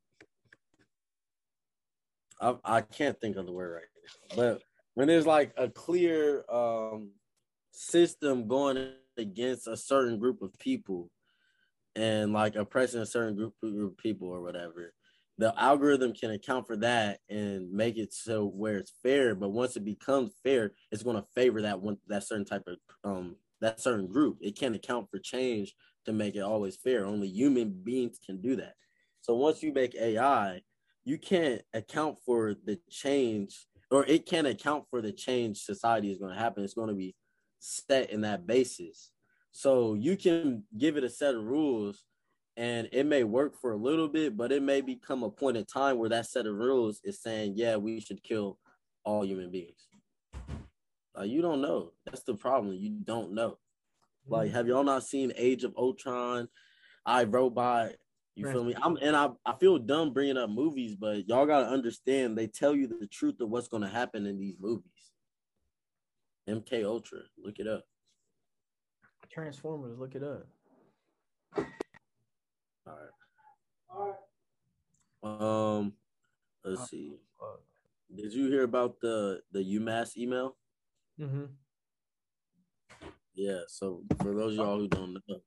I I can't think of the word right now, but when there's like a clear um system going against a certain group of people and like oppressing a certain group of people or whatever, the algorithm can account for that and make it so where it's fair. But once it becomes fair, it's going to favor that one that certain type of um that certain group. It can't account for change to make it always fair. Only human beings can do that. So once you make AI, you can't account for the change, or it can't account for the change society is going to happen. It's going to be set in that basis. So you can give it a set of rules and it may work for a little bit, but it may become a point in time where that set of rules is saying, yeah, we should kill all human beings. Uh, you don't know. That's the problem. You don't know. Like, have y'all not seen Age of Ultron, I Robot? You feel me? I'm and I, I feel dumb bringing up movies, but y'all gotta understand they tell you the truth of what's gonna happen in these movies. MK Ultra, look it up. Transformers, look it up. All right. All right. Um, let's see. Fuck. Did you hear about the the UMass email? Mm-hmm. Yeah. So for those of y'all who don't know,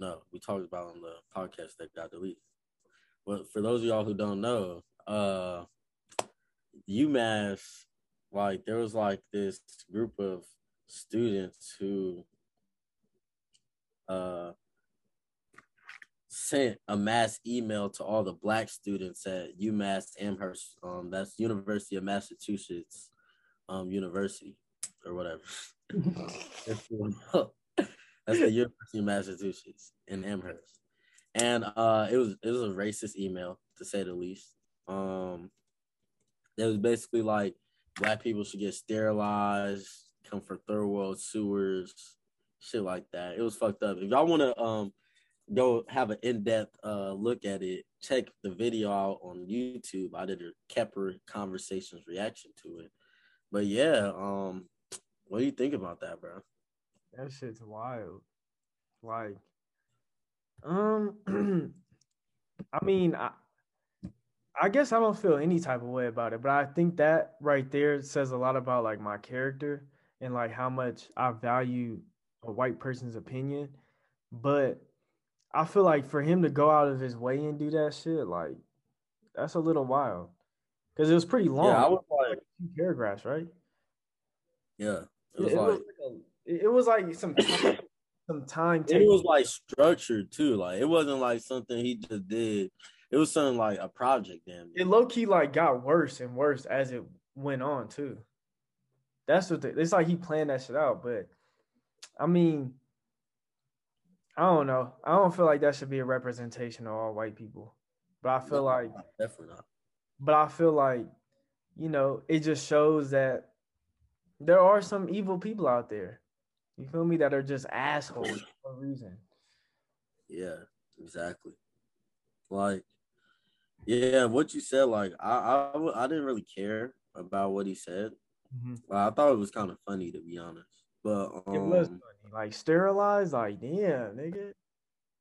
no, we talked about on the podcast that got deleted. But for those of y'all who don't know, uh, UMass, like there was like this group of students who uh sent a mass email to all the black students at UMass Amherst. Um, that's University of Massachusetts, um, University or whatever. *laughs* That's the- University of Massachusetts in Amherst, and uh, it was it was a racist email to say the least. Um, it was basically like black people should get sterilized, come from third world sewers, shit like that. It was fucked up. If y'all want to um go have an in-depth uh look at it, check the video out on YouTube. I did a Kepper conversations reaction to it. But yeah, um, what do you think about that, bro? That shit's wild. Like, um, *clears throat* I mean, I, I guess I don't feel any type of way about it, but I think that right there says a lot about like my character and like how much I value a white person's opinion. But I feel like for him to go out of his way and do that shit, like, that's a little wild. Because it was pretty long. Yeah, I was like, two paragraphs, right? yeah, it was it, like was like it was like some time, some time it was like structured too. Like it wasn't like something he just did. It was something like a project, damn. it low key like got worse and worse as it went on too. That's what the, it's like he planned that shit out, but I mean, I don't know. I don't feel like that should be a representation of all white people, but I feel like, definitely not. but I feel like, you know, it just shows that there are some evil people out there. You feel me? That are just assholes for no reason. Yeah, exactly. Like, yeah, what you said, like, I, I, I didn't really care about what he said. Like, I thought it was kind of funny to be honest, but um, It was funny. Like sterilized, like damn, nigga.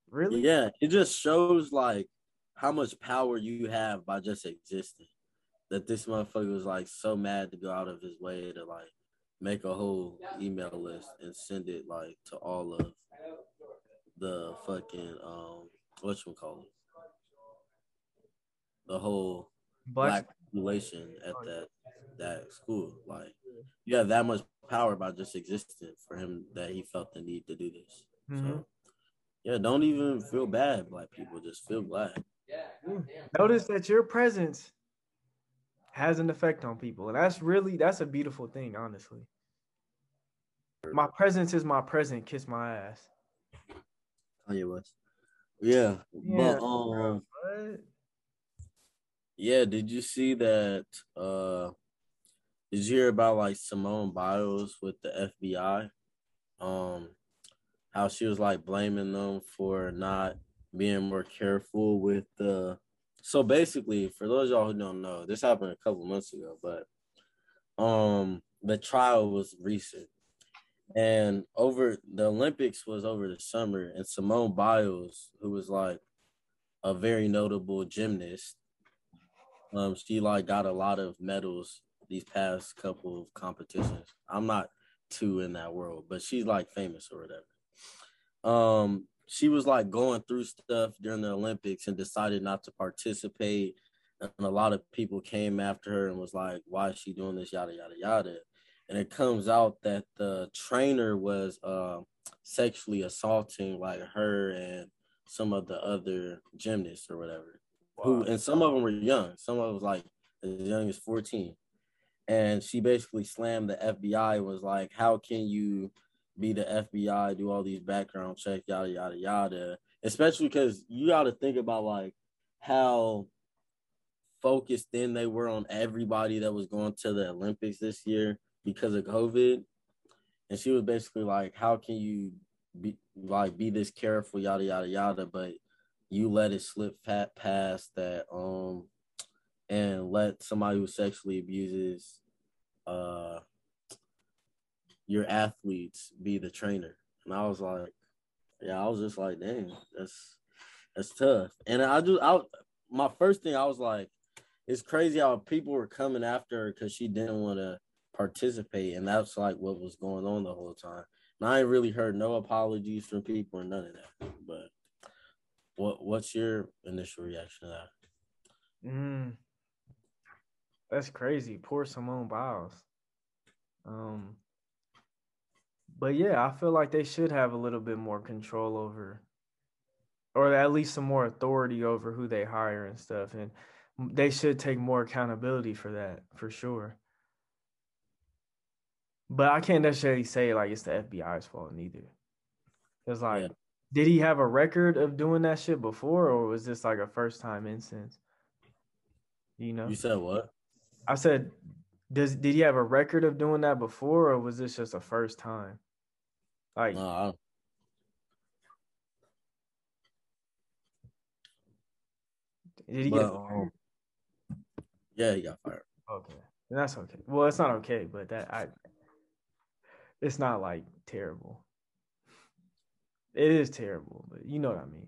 Really? yeah, it just shows like how much power you have by just existing. That this motherfucker was like so mad to go out of his way to like make a whole email list and send it like to all of the fucking um what you call it, the whole black population at that that school. Like you have that much power by just existing for him that he felt the need to do this. Mhm. So yeah, don't even feel bad, black people. Just feel glad. Notice that your presence has an effect on people, and that's really that's a beautiful thing, honestly. My presence is my present. Kiss my ass. Kanye West. Yeah, Yeah, but um, What? yeah. Did you see that? Uh, did you hear about like Simone Biles with the FBI? Um, how she was like blaming them for not being more careful with the. So basically, for those of y'all who don't know, this happened a couple months ago, but um, the trial was recent, and over the Olympics was over the summer, and Simone Biles, who was like a very notable gymnast, um, she like got a lot of medals these past couple of competitions. I'm not too in that world, but she's like famous or whatever. Um, she was like going through stuff during the Olympics and decided not to participate. And a lot of people came after her and was like, why is she doing this? Yada, yada, yada. And it comes out that the trainer was uh, sexually assaulting like her and some of the other gymnasts or whatever. Wow. Who and some of them were young. Some of them was like as young as 14. And she basically slammed the FBI was like, How can you be the FBI, do all these background checks, yada yada yada. Especially because you got to think about like how focused in they were on everybody that was going to the Olympics this year because of COVID. And she was basically like, "How can you be like be this careful, yada yada yada, but you let it slip past that um and let somebody who sexually abuses uh your athletes be the trainer. And I was like, yeah, I was just like, dang, that's that's tough. And I do I my first thing I was like, it's crazy how people were coming after her because she didn't want to participate, and that's like what was going on the whole time. And I ain't really heard no apologies from people or none of that. But what what's your initial reaction to that? Mm, that's crazy. Poor Simone Biles. Um, but yeah, I feel like they should have a little bit more control over, or at least some more authority over who they hire and stuff. And they should take more accountability for that, for sure. But I can't necessarily say like it's the FBI's fault neither. It's like, yeah. did he have a record of doing that shit before, or was this like a first time instance? You know, you said what? I said, does did he have a record of doing that before, or was this just a first time? Like, no, did he get fired? Um, yeah, he got fired. Okay, and that's okay. Well, it's not okay, but that I, it's not like terrible. It is terrible, but you know what I mean.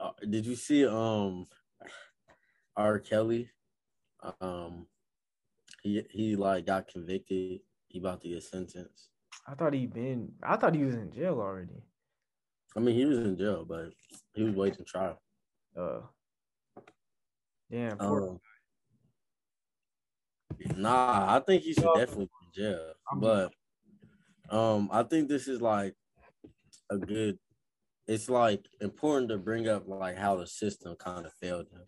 Uh, did you see um R. Kelly? Um, he he like got convicted. He about to get sentenced. I thought he been. I thought he was in jail already. I mean, he was in jail, but he was waiting trial. Uh. Damn. Um, nah, I think he should definitely jail. But um, I think this is like a good. It's like important to bring up like how the system kind of failed him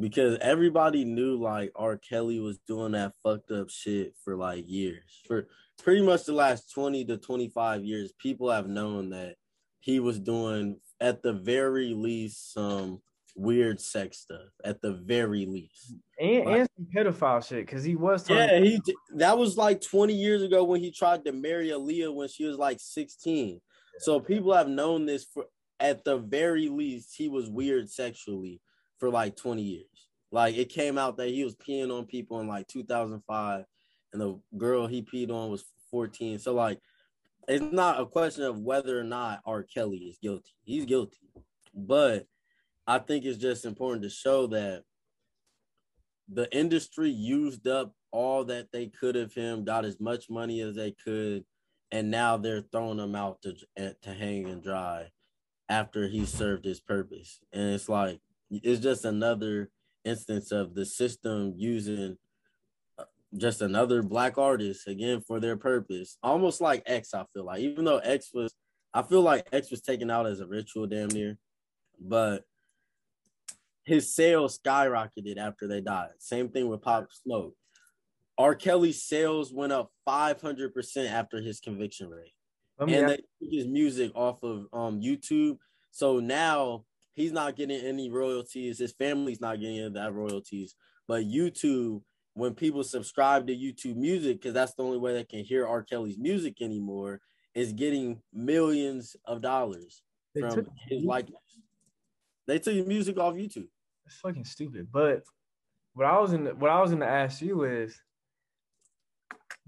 because everybody knew like R. Kelly was doing that fucked up shit for like years. For pretty much the last 20 to 25 years, people have known that he was doing at the very least some weird sex stuff at the very least. And, like, and some pedophile shit because he was yeah he that was like 20 years ago when he tried to marry Aaliyah when she was like 16. So people have known this for at the very least he was weird sexually for like 20 years. Like it came out that he was peeing on people in like 2005, and the girl he peed on was 14. So like, it's not a question of whether or not R. Kelly is guilty. He's guilty, but I think it's just important to show that the industry used up all that they could of him, got as much money as they could, and now they're throwing him out to to hang and dry after he served his purpose. And it's like it's just another instance of the system using uh, just another black artist again for their purpose. Almost like X, I feel like, even though X was, I feel like X was taken out as a ritual damn near, but his sales skyrocketed after they died. Same thing with Pop Smoke. R. Kelly's sales went up 500% after his conviction rate. and they took his music off of um, YouTube. So now he's not getting any royalties. His family's not getting any that royalties. But YouTube, when people subscribe to YouTube Music, because that's the only way they can hear R. Kelly's music anymore, is getting millions of dollars they from his likeness. They took your music off YouTube. It's fucking stupid. But what I was in what I was gonna ask you is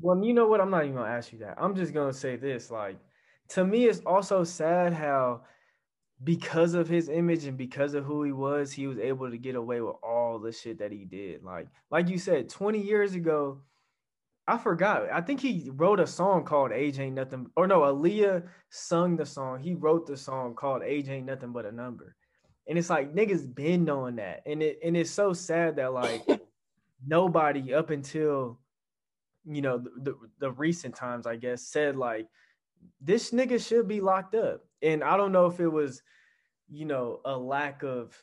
Well, you know what? I'm not even gonna ask you that. I'm just gonna say this. Like, to me, it's also sad how because of his image and because of who he was, he was able to get away with all the shit that he did. Like, like you said, 20 years ago, I forgot. I think he wrote a song called Age Ain't Nothing. Or no, Aaliyah sung the song. He wrote the song called Age Ain't Nothing But a Number. And it's like niggas been knowing that. And it and it's so sad that like nobody up until you know the, the, the recent times, I guess, said like this nigga should be locked up. And I don't know if it was, you know, a lack of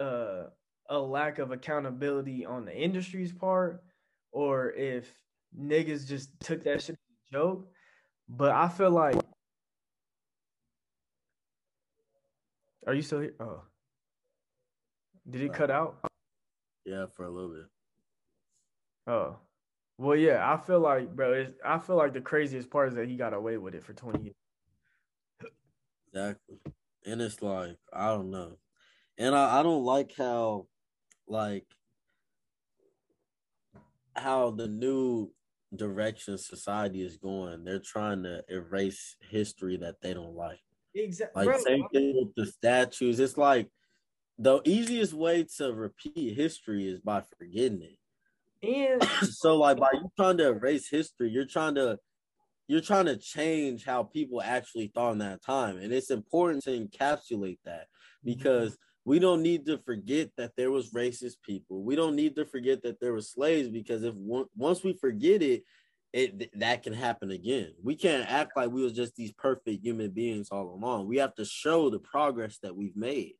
uh a lack of accountability on the industry's part or if niggas just took that shit as a joke. But I feel like Are you still here? Oh. Did it cut uh, out? Yeah, for a little bit. Oh. Well, yeah, I feel like, bro, it's, I feel like the craziest part is that he got away with it for 20 years. Exactly. And it's like, I don't know. And I, I don't like how, like, how the new direction society is going. They're trying to erase history that they don't like. Exactly. Like, same thing with the statues. It's like the easiest way to repeat history is by forgetting it. And *clears throat* so like by you trying to erase history, you're trying to you're trying to change how people actually thought in that time. And it's important to encapsulate that mm-hmm. because we don't need to forget that there was racist people. We don't need to forget that there were slaves because if once we forget it, it that can happen again. We can't act like we was just these perfect human beings all along. We have to show the progress that we've made.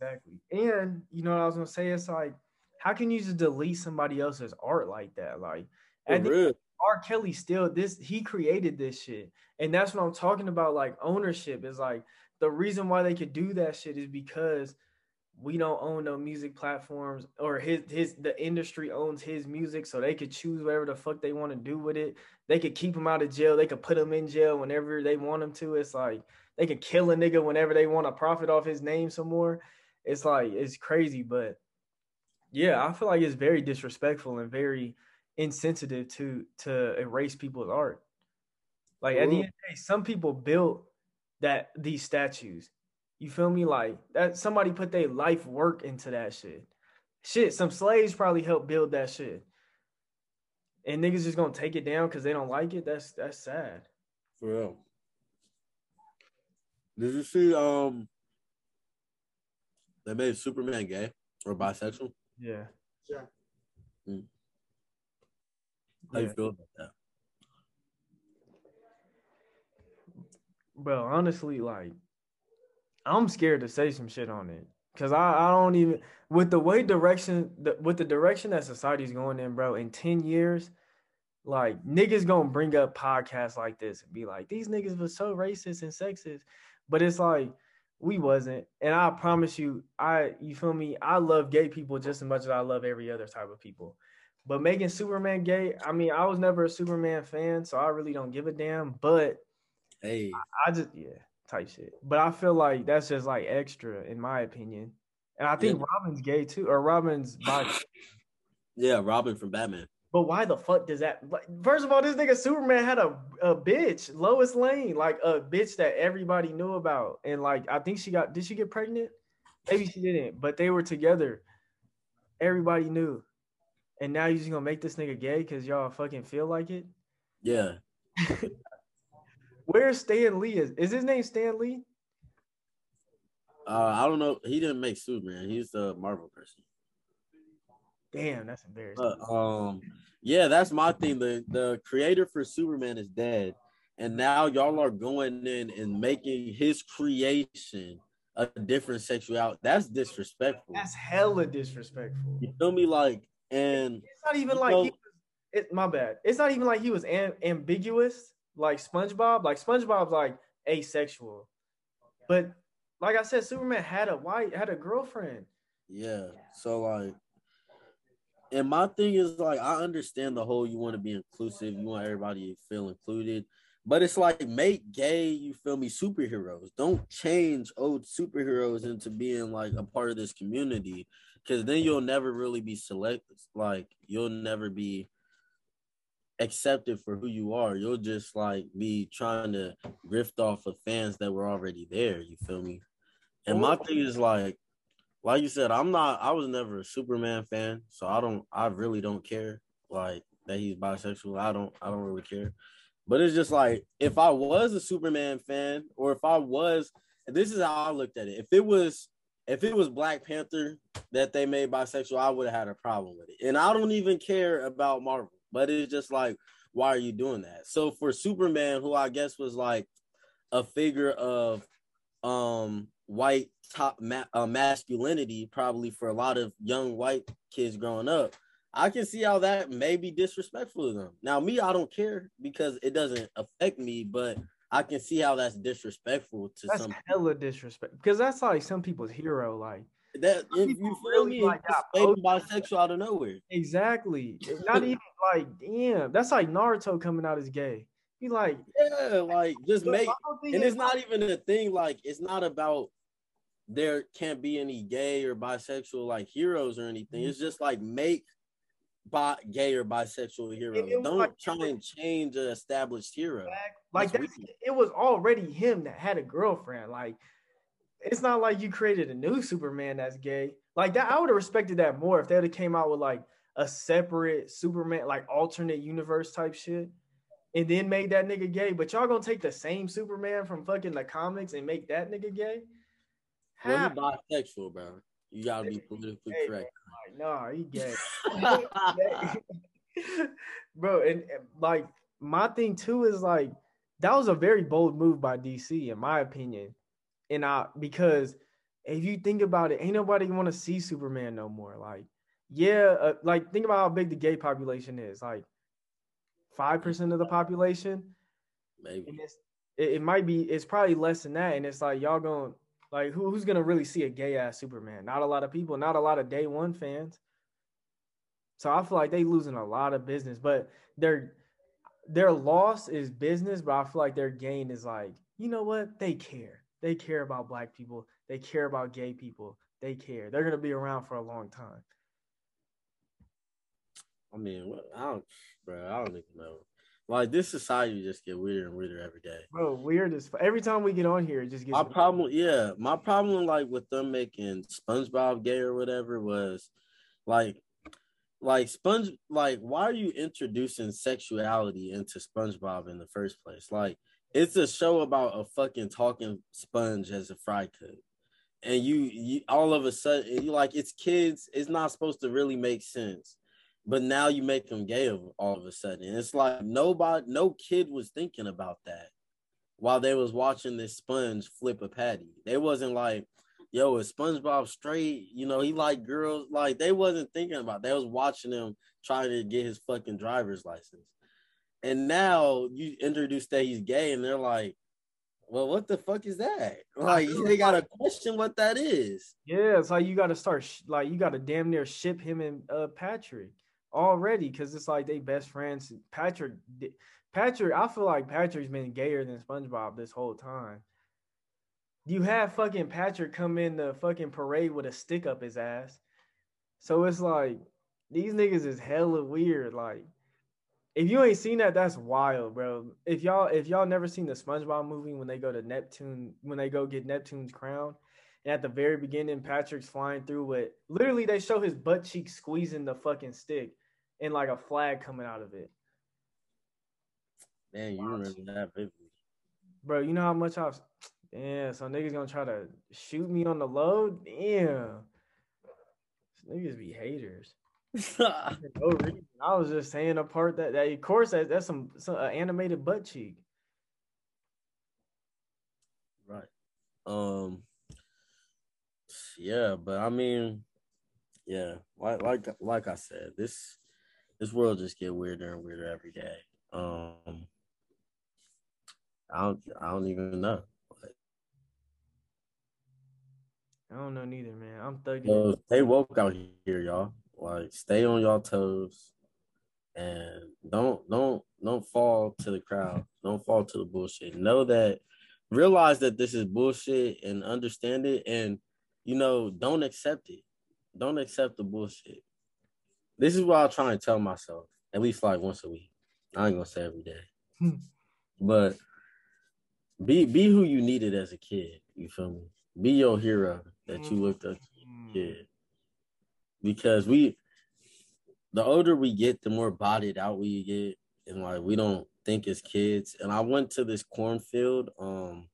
Exactly. And you know what I was gonna say? It's like how can you just delete somebody else's art like that? Like, and R. Kelly still this he created this shit, and that's what I'm talking about. Like ownership is like the reason why they could do that shit is because we don't own no music platforms or his his the industry owns his music so they could choose whatever the fuck they want to do with it. They could keep him out of jail. They could put him in jail whenever they want him to. It's like they could kill a nigga whenever they want to profit off his name some more. It's like it's crazy but yeah, I feel like it's very disrespectful and very insensitive to to erase people's art. Like at the end of the day, some people built that these statues. You feel me? Like that somebody put their life work into that shit. Shit, some slaves probably helped build that shit. And niggas just gonna take it down because they don't like it. That's that's sad. For real. Did you see um they made Superman gay or bisexual? Yeah. Yeah. Mm. How yeah. you feel about that? Bro, honestly, like I'm scared to say some shit on it. Cause I, I don't even with the way direction the, with the direction that society's going in, bro, in 10 years, like niggas gonna bring up podcasts like this and be like, these niggas were so racist and sexist. But it's like we wasn't. And I promise you, I you feel me? I love gay people just as much as I love every other type of people. But making Superman gay, I mean, I was never a Superman fan, so I really don't give a damn. But hey, I, I just yeah, type shit. But I feel like that's just like extra in my opinion. And I think yeah. Robin's gay too, or Robin's bi. *sighs* yeah, Robin from Batman. But why the fuck does that? Like, first of all, this nigga Superman had a, a bitch, Lois Lane, like a bitch that everybody knew about, and like I think she got. Did she get pregnant? Maybe she didn't, but they were together. Everybody knew, and now you're just gonna make this nigga gay because y'all fucking feel like it. Yeah. *laughs* Where's Stan Lee? Is is his name Stan Lee? Uh, I don't know. He didn't make Superman. He's a Marvel person. Damn, that's embarrassing. Um, yeah, that's my thing. The the creator for Superman is dead, and now y'all are going in and making his creation a different sexuality. That's disrespectful. That's hella disrespectful. You feel me? Like, and it's not even like know, he was, it, my bad. It's not even like he was am- ambiguous like SpongeBob. Like SpongeBob's like asexual, but like I said, Superman had a white had a girlfriend. Yeah. So like and my thing is like I understand the whole you want to be inclusive, you want everybody to feel included, but it's like make gay, you feel me, superheroes. Don't change old superheroes into being like a part of this community because then you'll never really be selected. Like you'll never be accept it for who you are. You'll just like be trying to grift off of fans that were already there. You feel me? And my thing is like, like you said, I'm not. I was never a Superman fan, so I don't. I really don't care. Like that he's bisexual. I don't. I don't really care. But it's just like if I was a Superman fan, or if I was, this is how I looked at it. If it was, if it was Black Panther that they made bisexual, I would have had a problem with it. And I don't even care about Marvel. But it's just like, why are you doing that? So for Superman, who I guess was like a figure of um white top ma- uh, masculinity, probably for a lot of young white kids growing up. I can see how that may be disrespectful to them. Now, me, I don't care because it doesn't affect me, but I can see how that's disrespectful to That's some hella disrespect because that's like some people's hero. Like that. If you feel me, like, got bisexual out of nowhere. exactly, not even like damn. That's like Naruto coming out as gay. He like Yeah, like just make I don't think and it- it's not even a thing like it's not about there can't be any gay or bisexual like heroes or anything Mhm. it's just like make bi- gay or bisexual heroes don't like- try and change an established hero like That's that's, it was already him that had a girlfriend. Like it's not like you created a new Superman that's gay. Like that, I would have respected that more if they would have came out with like a separate Superman, like alternate universe type shit, and then made that nigga gay. But y'all gonna take the same Superman from fucking the comics and make that nigga gay? well How? he bisexual bro you gotta be politically Hey, correct Like, nah, he gay. *laughs* *laughs* bro and, and, like my thing too is like that was a very bold move by dc in my opinion and i because if you think about it ain't nobody want to see superman no more like yeah uh, like think about how big the gay population is like 5% of the population? Maybe. It, it might be it's probably less than that and it's like y'all going like who, who's gonna really see a gay ass superman? Not a lot of people not a lot of day one fans. So i feel like they losing a lot of business but their their loss is business but i feel like their gain is like you know what? They care they care about black people. They care about gay people. They care. They're gonna be around for a long time. I mean what, i don't bro i don't even know. Like this society just get weirder and weirder every day. Bro weird as every time we get on here it just gets my problem, yeah, my problem, like with them making SpongeBob gay or whatever, was like, like Sponge, like, why are you introducing sexuality into SpongeBob in the first place? Like, it's a show about a fucking talking sponge as a fry cook, and you, you all of a sudden, you like, it's kids. It's not supposed to really make sense. But now you make them gay all of a sudden. It's like nobody, no kid was thinking about that while they was watching this sponge flip a patty. They wasn't like, yo, is SpongeBob straight? You know, he like girls. Like they wasn't thinking about. It. They was watching him trying to get his fucking driver's license. And now you introduce that he's gay, and they're like, well, what the fuck is that? *laughs* Like they gotta question what that is. Yeah, it's like you got to start sh- like you got to damn near ship him and uh, Patrick already because it's like they best friends. Patrick, Patrick, I feel like Patrick's been gayer than SpongeBob this whole time. You have fucking Patrick come in the fucking parade with a stick up his ass, so it's like these niggas is hella weird. Like, if you ain't seen that, that's wild, bro. If y'all if y'all never seen the SpongeBob movie when they go to Neptune when they go get Neptune's crown. And at the very beginning, Patrick's flying through with literally they show his butt cheek squeezing the fucking stick and like a flag coming out of it. Man, you remember that vividly. Bro, you know how much I've *tsk* damn, so niggas gonna try to shoot me on the load. Damn. Niggas be haters. *laughs* For no reason. I was just saying a part that, that of course that, that's some, some uh, animated butt cheek. Right. Um. Yeah, but I mean, yeah, like like like I said, this this world just get weirder and weirder every day. Um. I don't I don't even know. I don't know neither, man. I'm thugging. So stay woke out here, y'all. Like stay on y'all toes, and don't don't don't fall to the crowd. Don't fall to the bullshit. Know that, realize that this is bullshit, and understand it, and you know don't accept it. Don't accept the bullshit. This is what I try and tell myself at least like once a week. I ain't gonna say every day, Hmm. but be be who you needed as a kid. You feel me? Be your hero that you looked up to as kid. Because we, the older we get, the more bodied out we get, and like we don't think as kids. And I went to this cornfield um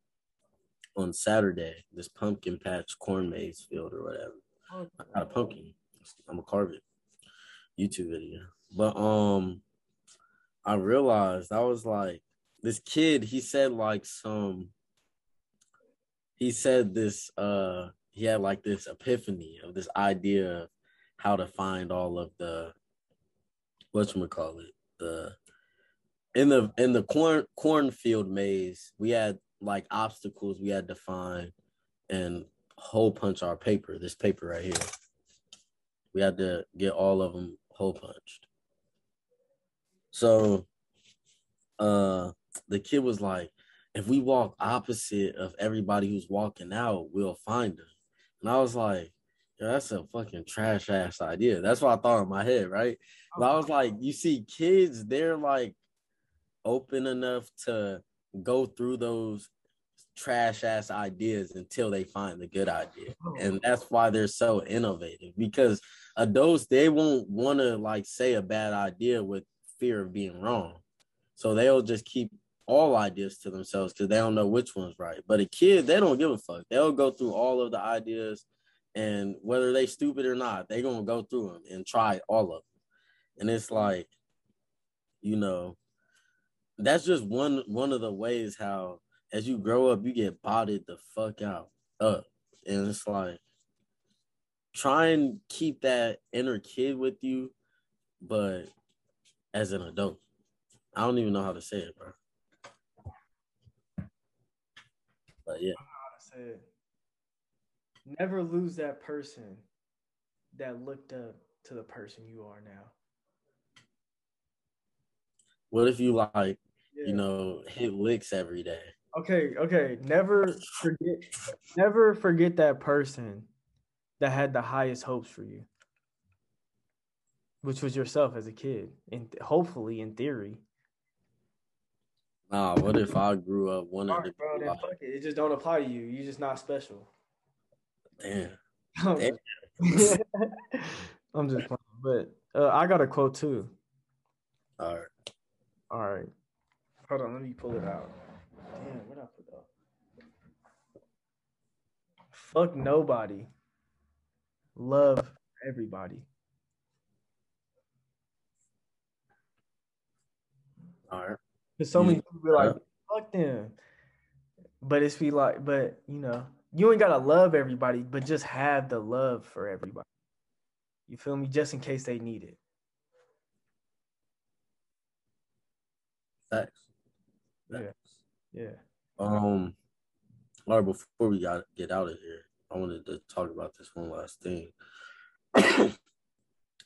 on Saturday, this pumpkin patch corn maze field or whatever. I got a pumpkin. I'm gonna carve it. YouTube video. But um I realized I was like this kid, he said like some he said this uh he had like this epiphany of this idea of how to find all of the whatchamacallit, the in the in the corn cornfield maze, we had like obstacles we had to find and hole punch our paper, this paper right here. We had to get all of them hole punched. So uh the kid was like, if we walk opposite of everybody who's walking out, we'll find them. And I was like, yeah, that's a fucking trash ass idea. That's what I thought in my head, right? But I oh was like, you see, kids, they're like open enough to go through those trash ass ideas until they find the good idea. Oh. And that's why they're so innovative because adults, they won't want to like say a bad idea with fear of being wrong. So they'll just keep all ideas to themselves because they don't know which one's right. But a kid, they don't give a fuck. They'll go through all of the ideas and whether they stupid or not, they're gonna go through them and try all of them. And it's like, you know, that's just one one of the ways how as you grow up, you get botted the fuck out up. And it's like try and keep that inner kid with you, but as an adult. I don't even know how to say it, bro. But yeah. Never lose that person that looked up to the person you are now. What if you like, Yeah. you know, hit licks every day? Okay, okay. Never forget never forget that person that had the highest hopes for you. Which was yourself as a kid. And hopefully in theory. Nah, what if I grew up one Alright, to bro, be then like, it. It just don't apply to you. You're just not special. Damn. I'm Damn. just, *laughs* I'm just playing. But uh, I got a quote too. All right. All right. Hold on, let me pull it out. Damn, where'd I put that? Fuck nobody. Love everybody. All right. Cause so many people be like, fuck them. But it's be like, but you know, you ain't gotta love everybody, but just have the love for everybody. You feel me? Just in case they need it. Facts. Yeah. Yeah. Um, all right, before we got get out of here, I wanted to talk about this one last thing. *coughs*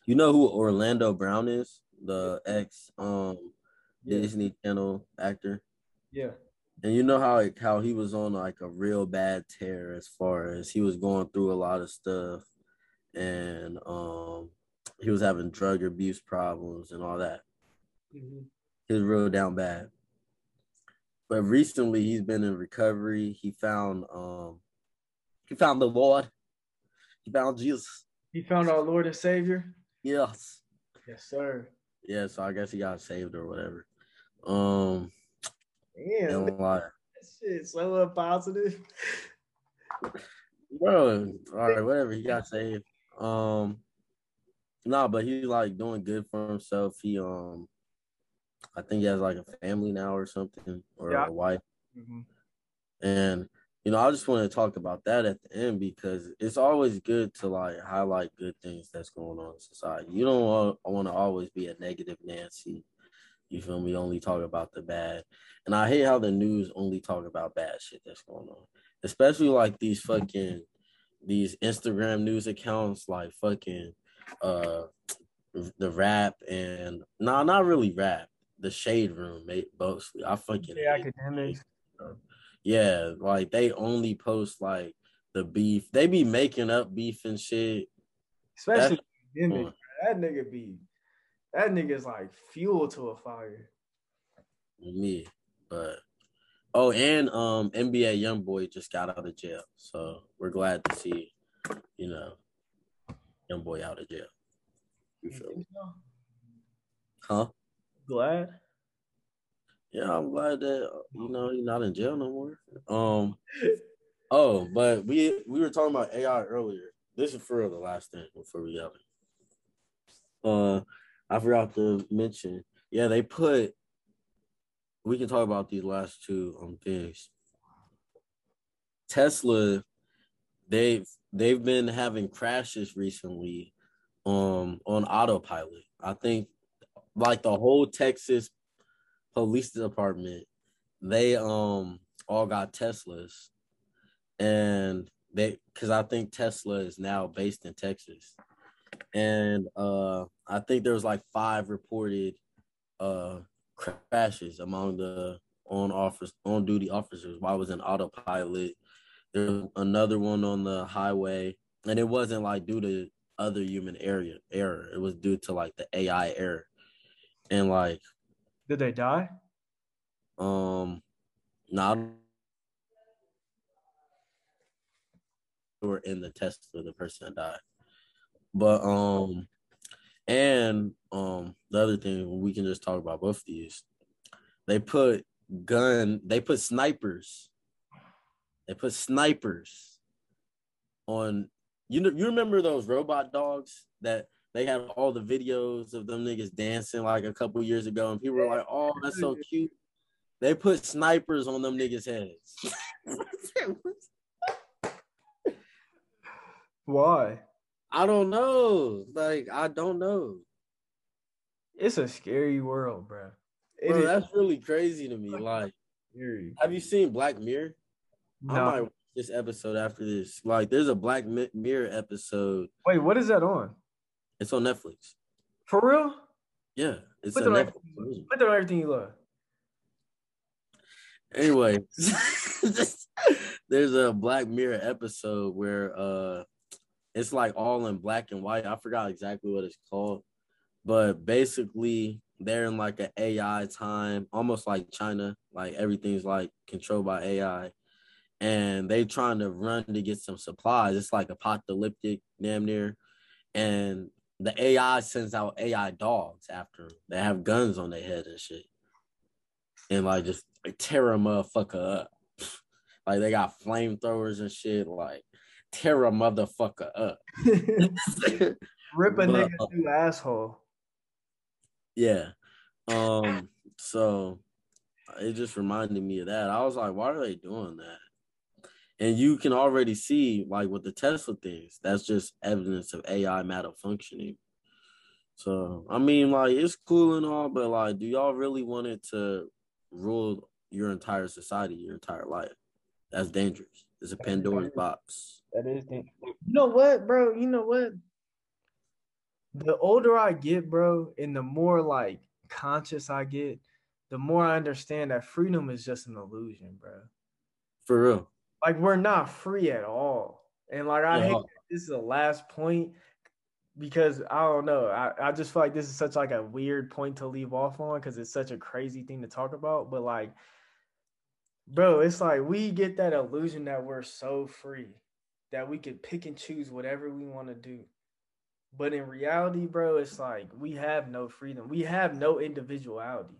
you know who Orlando Brown is? The ex um Yeah. Disney Channel actor. Yeah. And you know how like how he was on like a real bad tear as far as he was going through a lot of stuff and um he was having drug abuse problems and all that. Mhm. He was real down bad. But recently he's been in recovery. He found um he found the Lord. He found Jesus. He found our Lord and Savior. Yes. Yes, sir. Yeah, so I guess he got saved or whatever. Um Damn, that shit so uh, positive. bro, all right, whatever. He got saved. Um, nah, but he's like doing good for himself. He um, I think he has like a family now or something, or Yeah. a wife. Mhm. And you know, I just want to talk about that at the end because it's always good to like highlight good things that's going on in society. You don't want to always be a negative Nancy. You feel me? Only talk about the bad. And I hate how the news only talk about bad shit that's going on. Especially like these fucking these Instagram news accounts like fucking uh the rap and no, nah, not really rap. The shade room, mate, mostly. I fucking Yeah, Akademiks. yeah, like they only post like the beef. They be making up beef and shit. Especially Akademiks. That nigga be that nigga's like fuel to a fire. me. But oh, and um, NBA YoungBoy just got out of jail, so we're glad to see, you know, YoungBoy out of jail. You feel me? Huh? Glad. Yeah, I'm glad that you know he's not in jail no more. Um. Oh, but we we were talking about AI earlier. This is for real the last thing before we go. Uh, I forgot to mention. Yeah, they put. We can talk about these last two um things. Tesla, they've they've been having crashes recently, um, on autopilot. I think, like the whole Texas police department, they um all got Teslas, and they because I think Tesla is now based in Texas, and uh I think there was like five reported uh crashes among the on office on duty officers while I was in autopilot. There's another one on the highway, and it wasn't like due to other human area error. It was due to like the AI error, and like Did they die? um not were in the test of the person that died. But um and um the other thing we can just talk about both of these. They put gun, they put snipers. They put snipers on you know you remember those robot dogs that they had all the videos of them niggas dancing like a couple years ago and people were like, "Oh, that's so *laughs* cute." They put snipers on them niggas' heads. *laughs* *laughs* Why? I don't know. Like I don't know. It's a scary world, bro. It Bro, is that's really crazy to me. Like, scary. have you seen Black Mirror? I might watch this episode after this. Like, there's a Black Mirror episode. Wait, what is that on? It's on Netflix. For real? Yeah, it's Put on, Netflix. put on everything you love. Anyway, *laughs* there's a Black Mirror episode where uh, it's like all in black and white. I forgot exactly what it's called, but basically they're in like an AI time, almost like China. Like everything's like controlled by AI, and they're trying to run to get some supplies. It's like apocalyptic, damn near, and the AI sends out AI dogs after them. They have guns on their head and shit, and like just tear a motherfucker up. *laughs* Like they got flamethrowers and shit. Like tear a motherfucker up. *laughs* *laughs* Rip a But, nigga uh, through asshole. Yeah. Um. So it just reminded me of that. I was like, why are they doing that? And you can already see, like with the Tesla things, that's just evidence of AI malfunctioning. So I mean, like it's cool and all, but like, do y'all really want it to rule your entire society, your entire life? That's dangerous. It's a Pandora's box. That is dangerous. You know what, bro? You know what? The older I get, bro, and the more like conscious I get, the more I understand that freedom is just an illusion, bro. For real. Like we're not free at all. And like I Yeah. hate this is the last point because I don't know. I, I just feel like this is such like a weird point to leave off on because it's such a crazy thing to talk about. But like, bro, it's like we get that illusion that we're so free that we could pick and choose whatever we want to do. But in reality, bro, it's like we have no freedom. We have no individuality.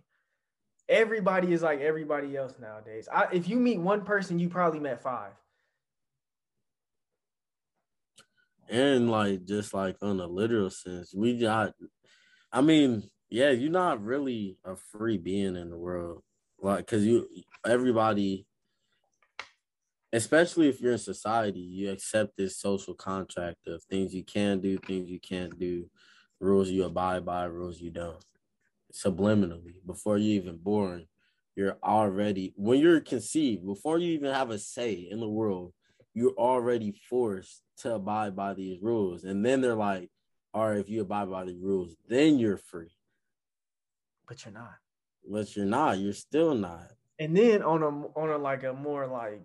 Everybody is like everybody else nowadays. I, if you meet one person, you probably met five. and like just like on a literal sense we got i mean yeah you're not really a free being in the world like because you everybody especially if you're in society you accept this social contract of things you can do things you can't do rules you abide by rules you don't subliminally before you even born you're already when you're conceived before you even have a say in the world you're already forced to abide by these rules. And then they're like, all right, if you abide by the rules, then you're free. But you're not. But you're not, you're still not. And then on a on a like a more like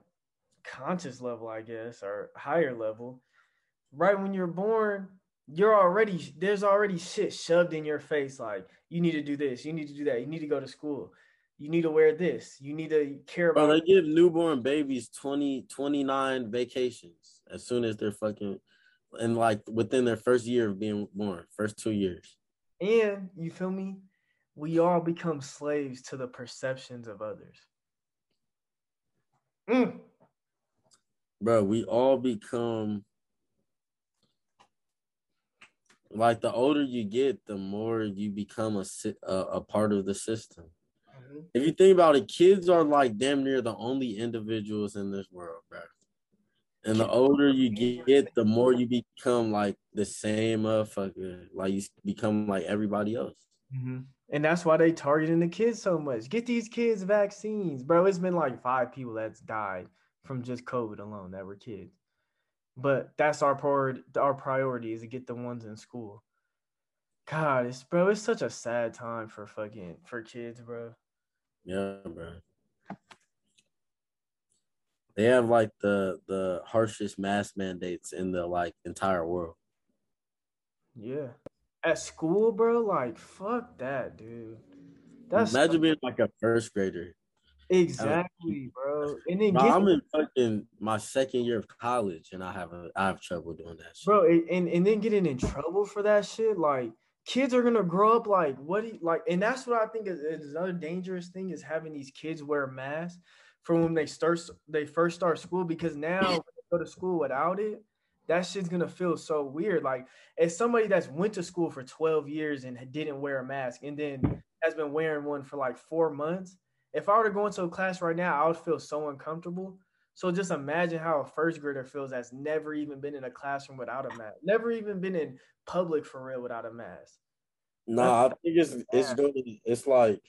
conscious level, I guess, or higher level, right when you're born, you're already there's already shit shoved in your face like you need to do this, you need to do that, you need to go to school. You need to wear this. You need to care Bro, about. they give newborn babies 20, 29 vacations as soon as they're fucking, and like within their first year of being born, first two years. and you feel me? We all become slaves to the perceptions of others. Mm. Bro, we all become like the older you get, the more you become a a, a part of the system. If you think about it, kids are like damn near the only individuals in this world, bro. And the older you get, the more you become like the same motherfucker. Like you become like everybody else. Mhm. And that's why they targeting the kids so much. Get these kids vaccines, bro. It's been like five people that's died from just COVID alone that were kids. But that's our priority. Our priority is to get the ones in school. God, it's bro. It's such a sad time for fucking for kids, bro. Yeah, bro. They have like the the harshest mask mandates in the like entire world. Yeah, at school, bro. Like, fuck that, dude. That's Imagine being like a first grader. exactly, bro. And then Bro, get I'm in fucking my second year of college and I have a I have trouble doing that shit. bro and, and then getting in trouble for that shit like kids are gonna grow up like what do you, like and that's what i think is, is another dangerous thing is having these kids wear masks from when they start they first start school because now they go to school without it that shit's gonna feel so weird like as somebody that's went to school for 12 years and didn't wear a mask and then has been wearing one for like four months if i were to go into a class right now i would feel so uncomfortable so just imagine how a first grader feels that's never even been in a classroom without a mask, never even been in public for real without a mask. Nah, I think it's it's gonna it's like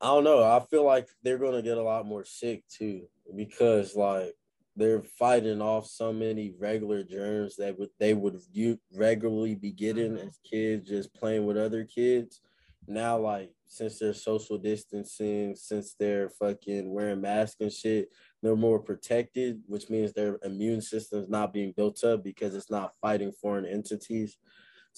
I don't know. I feel like they're gonna get a lot more sick too because like they're fighting off so many regular germs that would they would regularly be getting mm-hmm. as kids just playing with other kids. Now, like since they're social distancing, since they're fucking wearing masks and shit, they're more protected, which means their immune system's not being built up because it's not fighting foreign entities.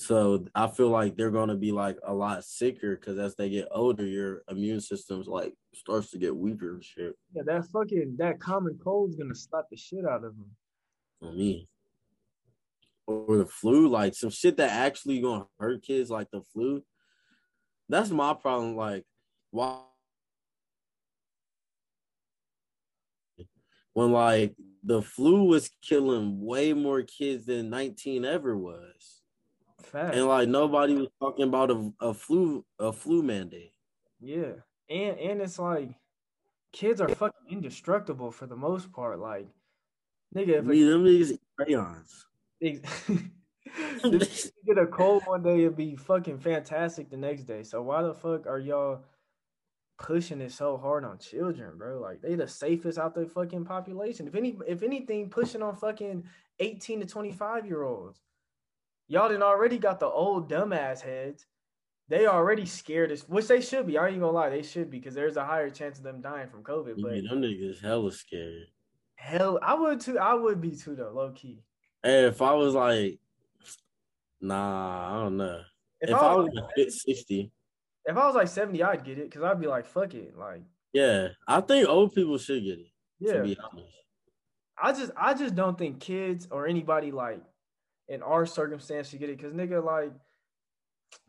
So I feel like they're gonna be like a lot sicker because as they get older, your immune system's like starts to get weaker and shit. Yeah, that fucking that common cold's gonna slap the shit out of them. For me. Or the flu, like some shit that actually gonna hurt kids, like the flu. That's my problem. Like, why? When like the flu was killing way more kids than 19 ever was. Fact. And like nobody was talking about a, a flu a flu mandate. yeah, and and it's like kids are fucking indestructible for the most part. Like, nigga, if Me, a, them niggas eat crayons. *laughs* if you get a cold one day, it'd be fucking fantastic the next day. So why the fuck are y'all pushing it so hard on children, bro? Like they the safest out the fucking population. If any, if anything, pushing on fucking eighteen to twenty five year olds. Y'all done already got the old dumbass heads. They already scared as which they should be. I ain't gonna lie, they should be because there's a higher chance of them dying from COVID. But Me, them niggas hella scared. hell, I would too. I would be too though, low key. Hey, if I was like, nah, I don't know. If, I was a fit *laughs* 60, If I was like 70, I'd get it because I'd be like, fuck it. Like, yeah, I think old people should get it. To yeah. be honest. I just I just don't think kids or anybody like in our circumstance to get it. Cause nigga, like,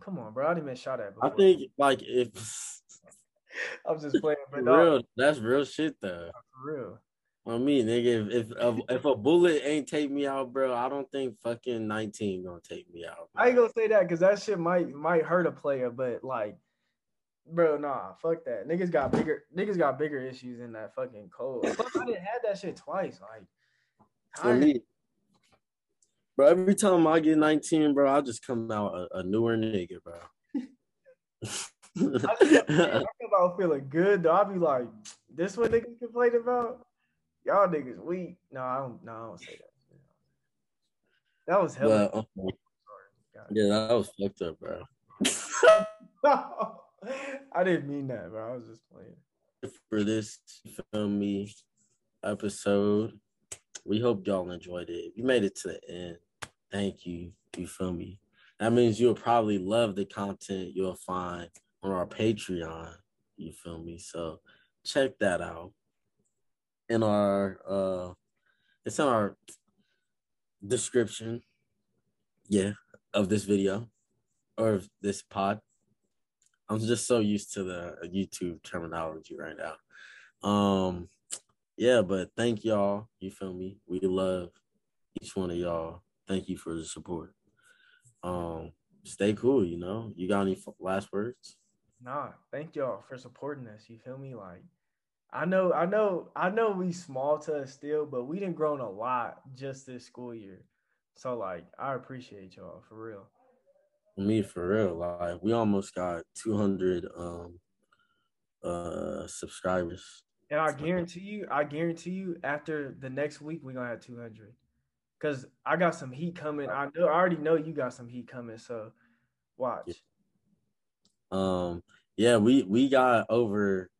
come on, bro. I didn't even shot at I think like if *laughs* I'm just playing, *laughs* for but real, that's real shit though. for real. I mean, nigga, if if if, if a bullet ain't take me out, bro, I don't think fucking 19 gonna take me out. I ain't gonna say that because that shit might might hurt a player, but like, bro, nah, fuck that. Niggas got bigger niggas got bigger issues than that fucking cold. Fuck, I didn't have that shit twice. Like, For me, bro, every time I get 19, bro, I just come out a, a newer nigga, bro. *laughs* I just I come out feeling good though. I'll be like, this what niggas complain about? Y'all niggas weak. No, I don't. No, I don't say that. That was hell. but, um, yeah, that was fucked up, bro. *laughs* I didn't mean that, bro. I was just playing. For this, film me, episode, we hope y'all enjoyed it. If you made it to the end, thank you. You feel me? That means you'll probably love the content you'll find on our Patreon. You feel me? So check that out. In our uh it's in our description, yeah, of this video or of this pod. I'm just so used to the YouTube terminology right now. Um yeah, but thank y'all. You feel me? We love each one of y'all. Thank you for the support. Um, stay cool. You know, you got any last words? Nah, thank y'all for supporting us. You feel me? Like, I know, I know, I know we small to us still, but we didn't grown a lot just this school year. So like, I appreciate y'all for real. Me for real. Like, we almost got 200 um uh subscribers. And I guarantee you, I guarantee you, after the next week, we're gonna have 200. Cause I got some heat coming. I know, I already know you got some heat coming. So watch. Um, yeah, we we got over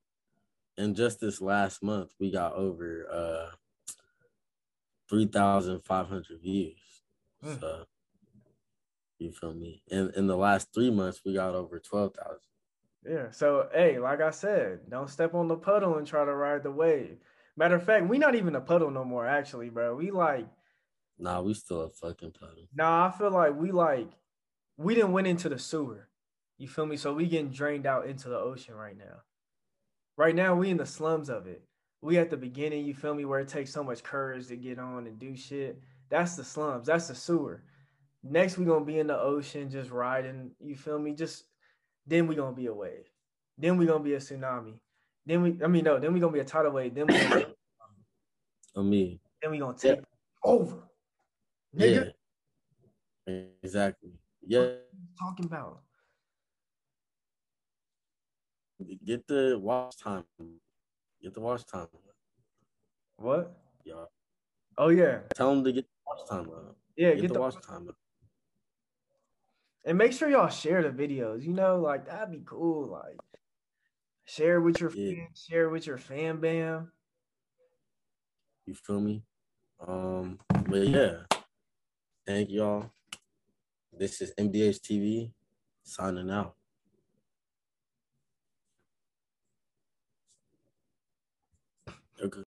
in just this last month. We got over uh three thousand five hundred views. Mm. So you feel me? And in the last three months, we got over twelve thousand. Yeah. So hey, like I said, don't step on the puddle and try to ride the wave. Matter of fact, we not even a puddle no more, actually, bro. We like Nah, we still a fucking puddle. Nah, I feel like we like we didn't went into the sewer. You feel me? So we getting drained out into the ocean right now. Right now, we in the slums of it. We at the beginning, you feel me, where it takes so much courage to get on and do shit. That's the slums. That's the sewer. Next, we gonna be in the ocean, just riding. You feel me? Just then we gonna be a wave. Then we gonna be a tsunami. Then we, I mean, no. Then we gonna be a tidal wave. Then we gonna be *coughs* I mean, then we gonna take yeah. over. Nigga. Yeah. Exactly. Yeah. talking about? Get the watch time. Get the watch time. What? Yeah. Oh yeah. Tell them to get the watch time up. Yeah, get, get the, the, watch time up. And make sure y'all share the videos. You know, like that'd be cool. Like share with your yeah. fans, share with your fan bam. You feel me? Um, but yeah. Thank y'all. This is MDH TV signing out.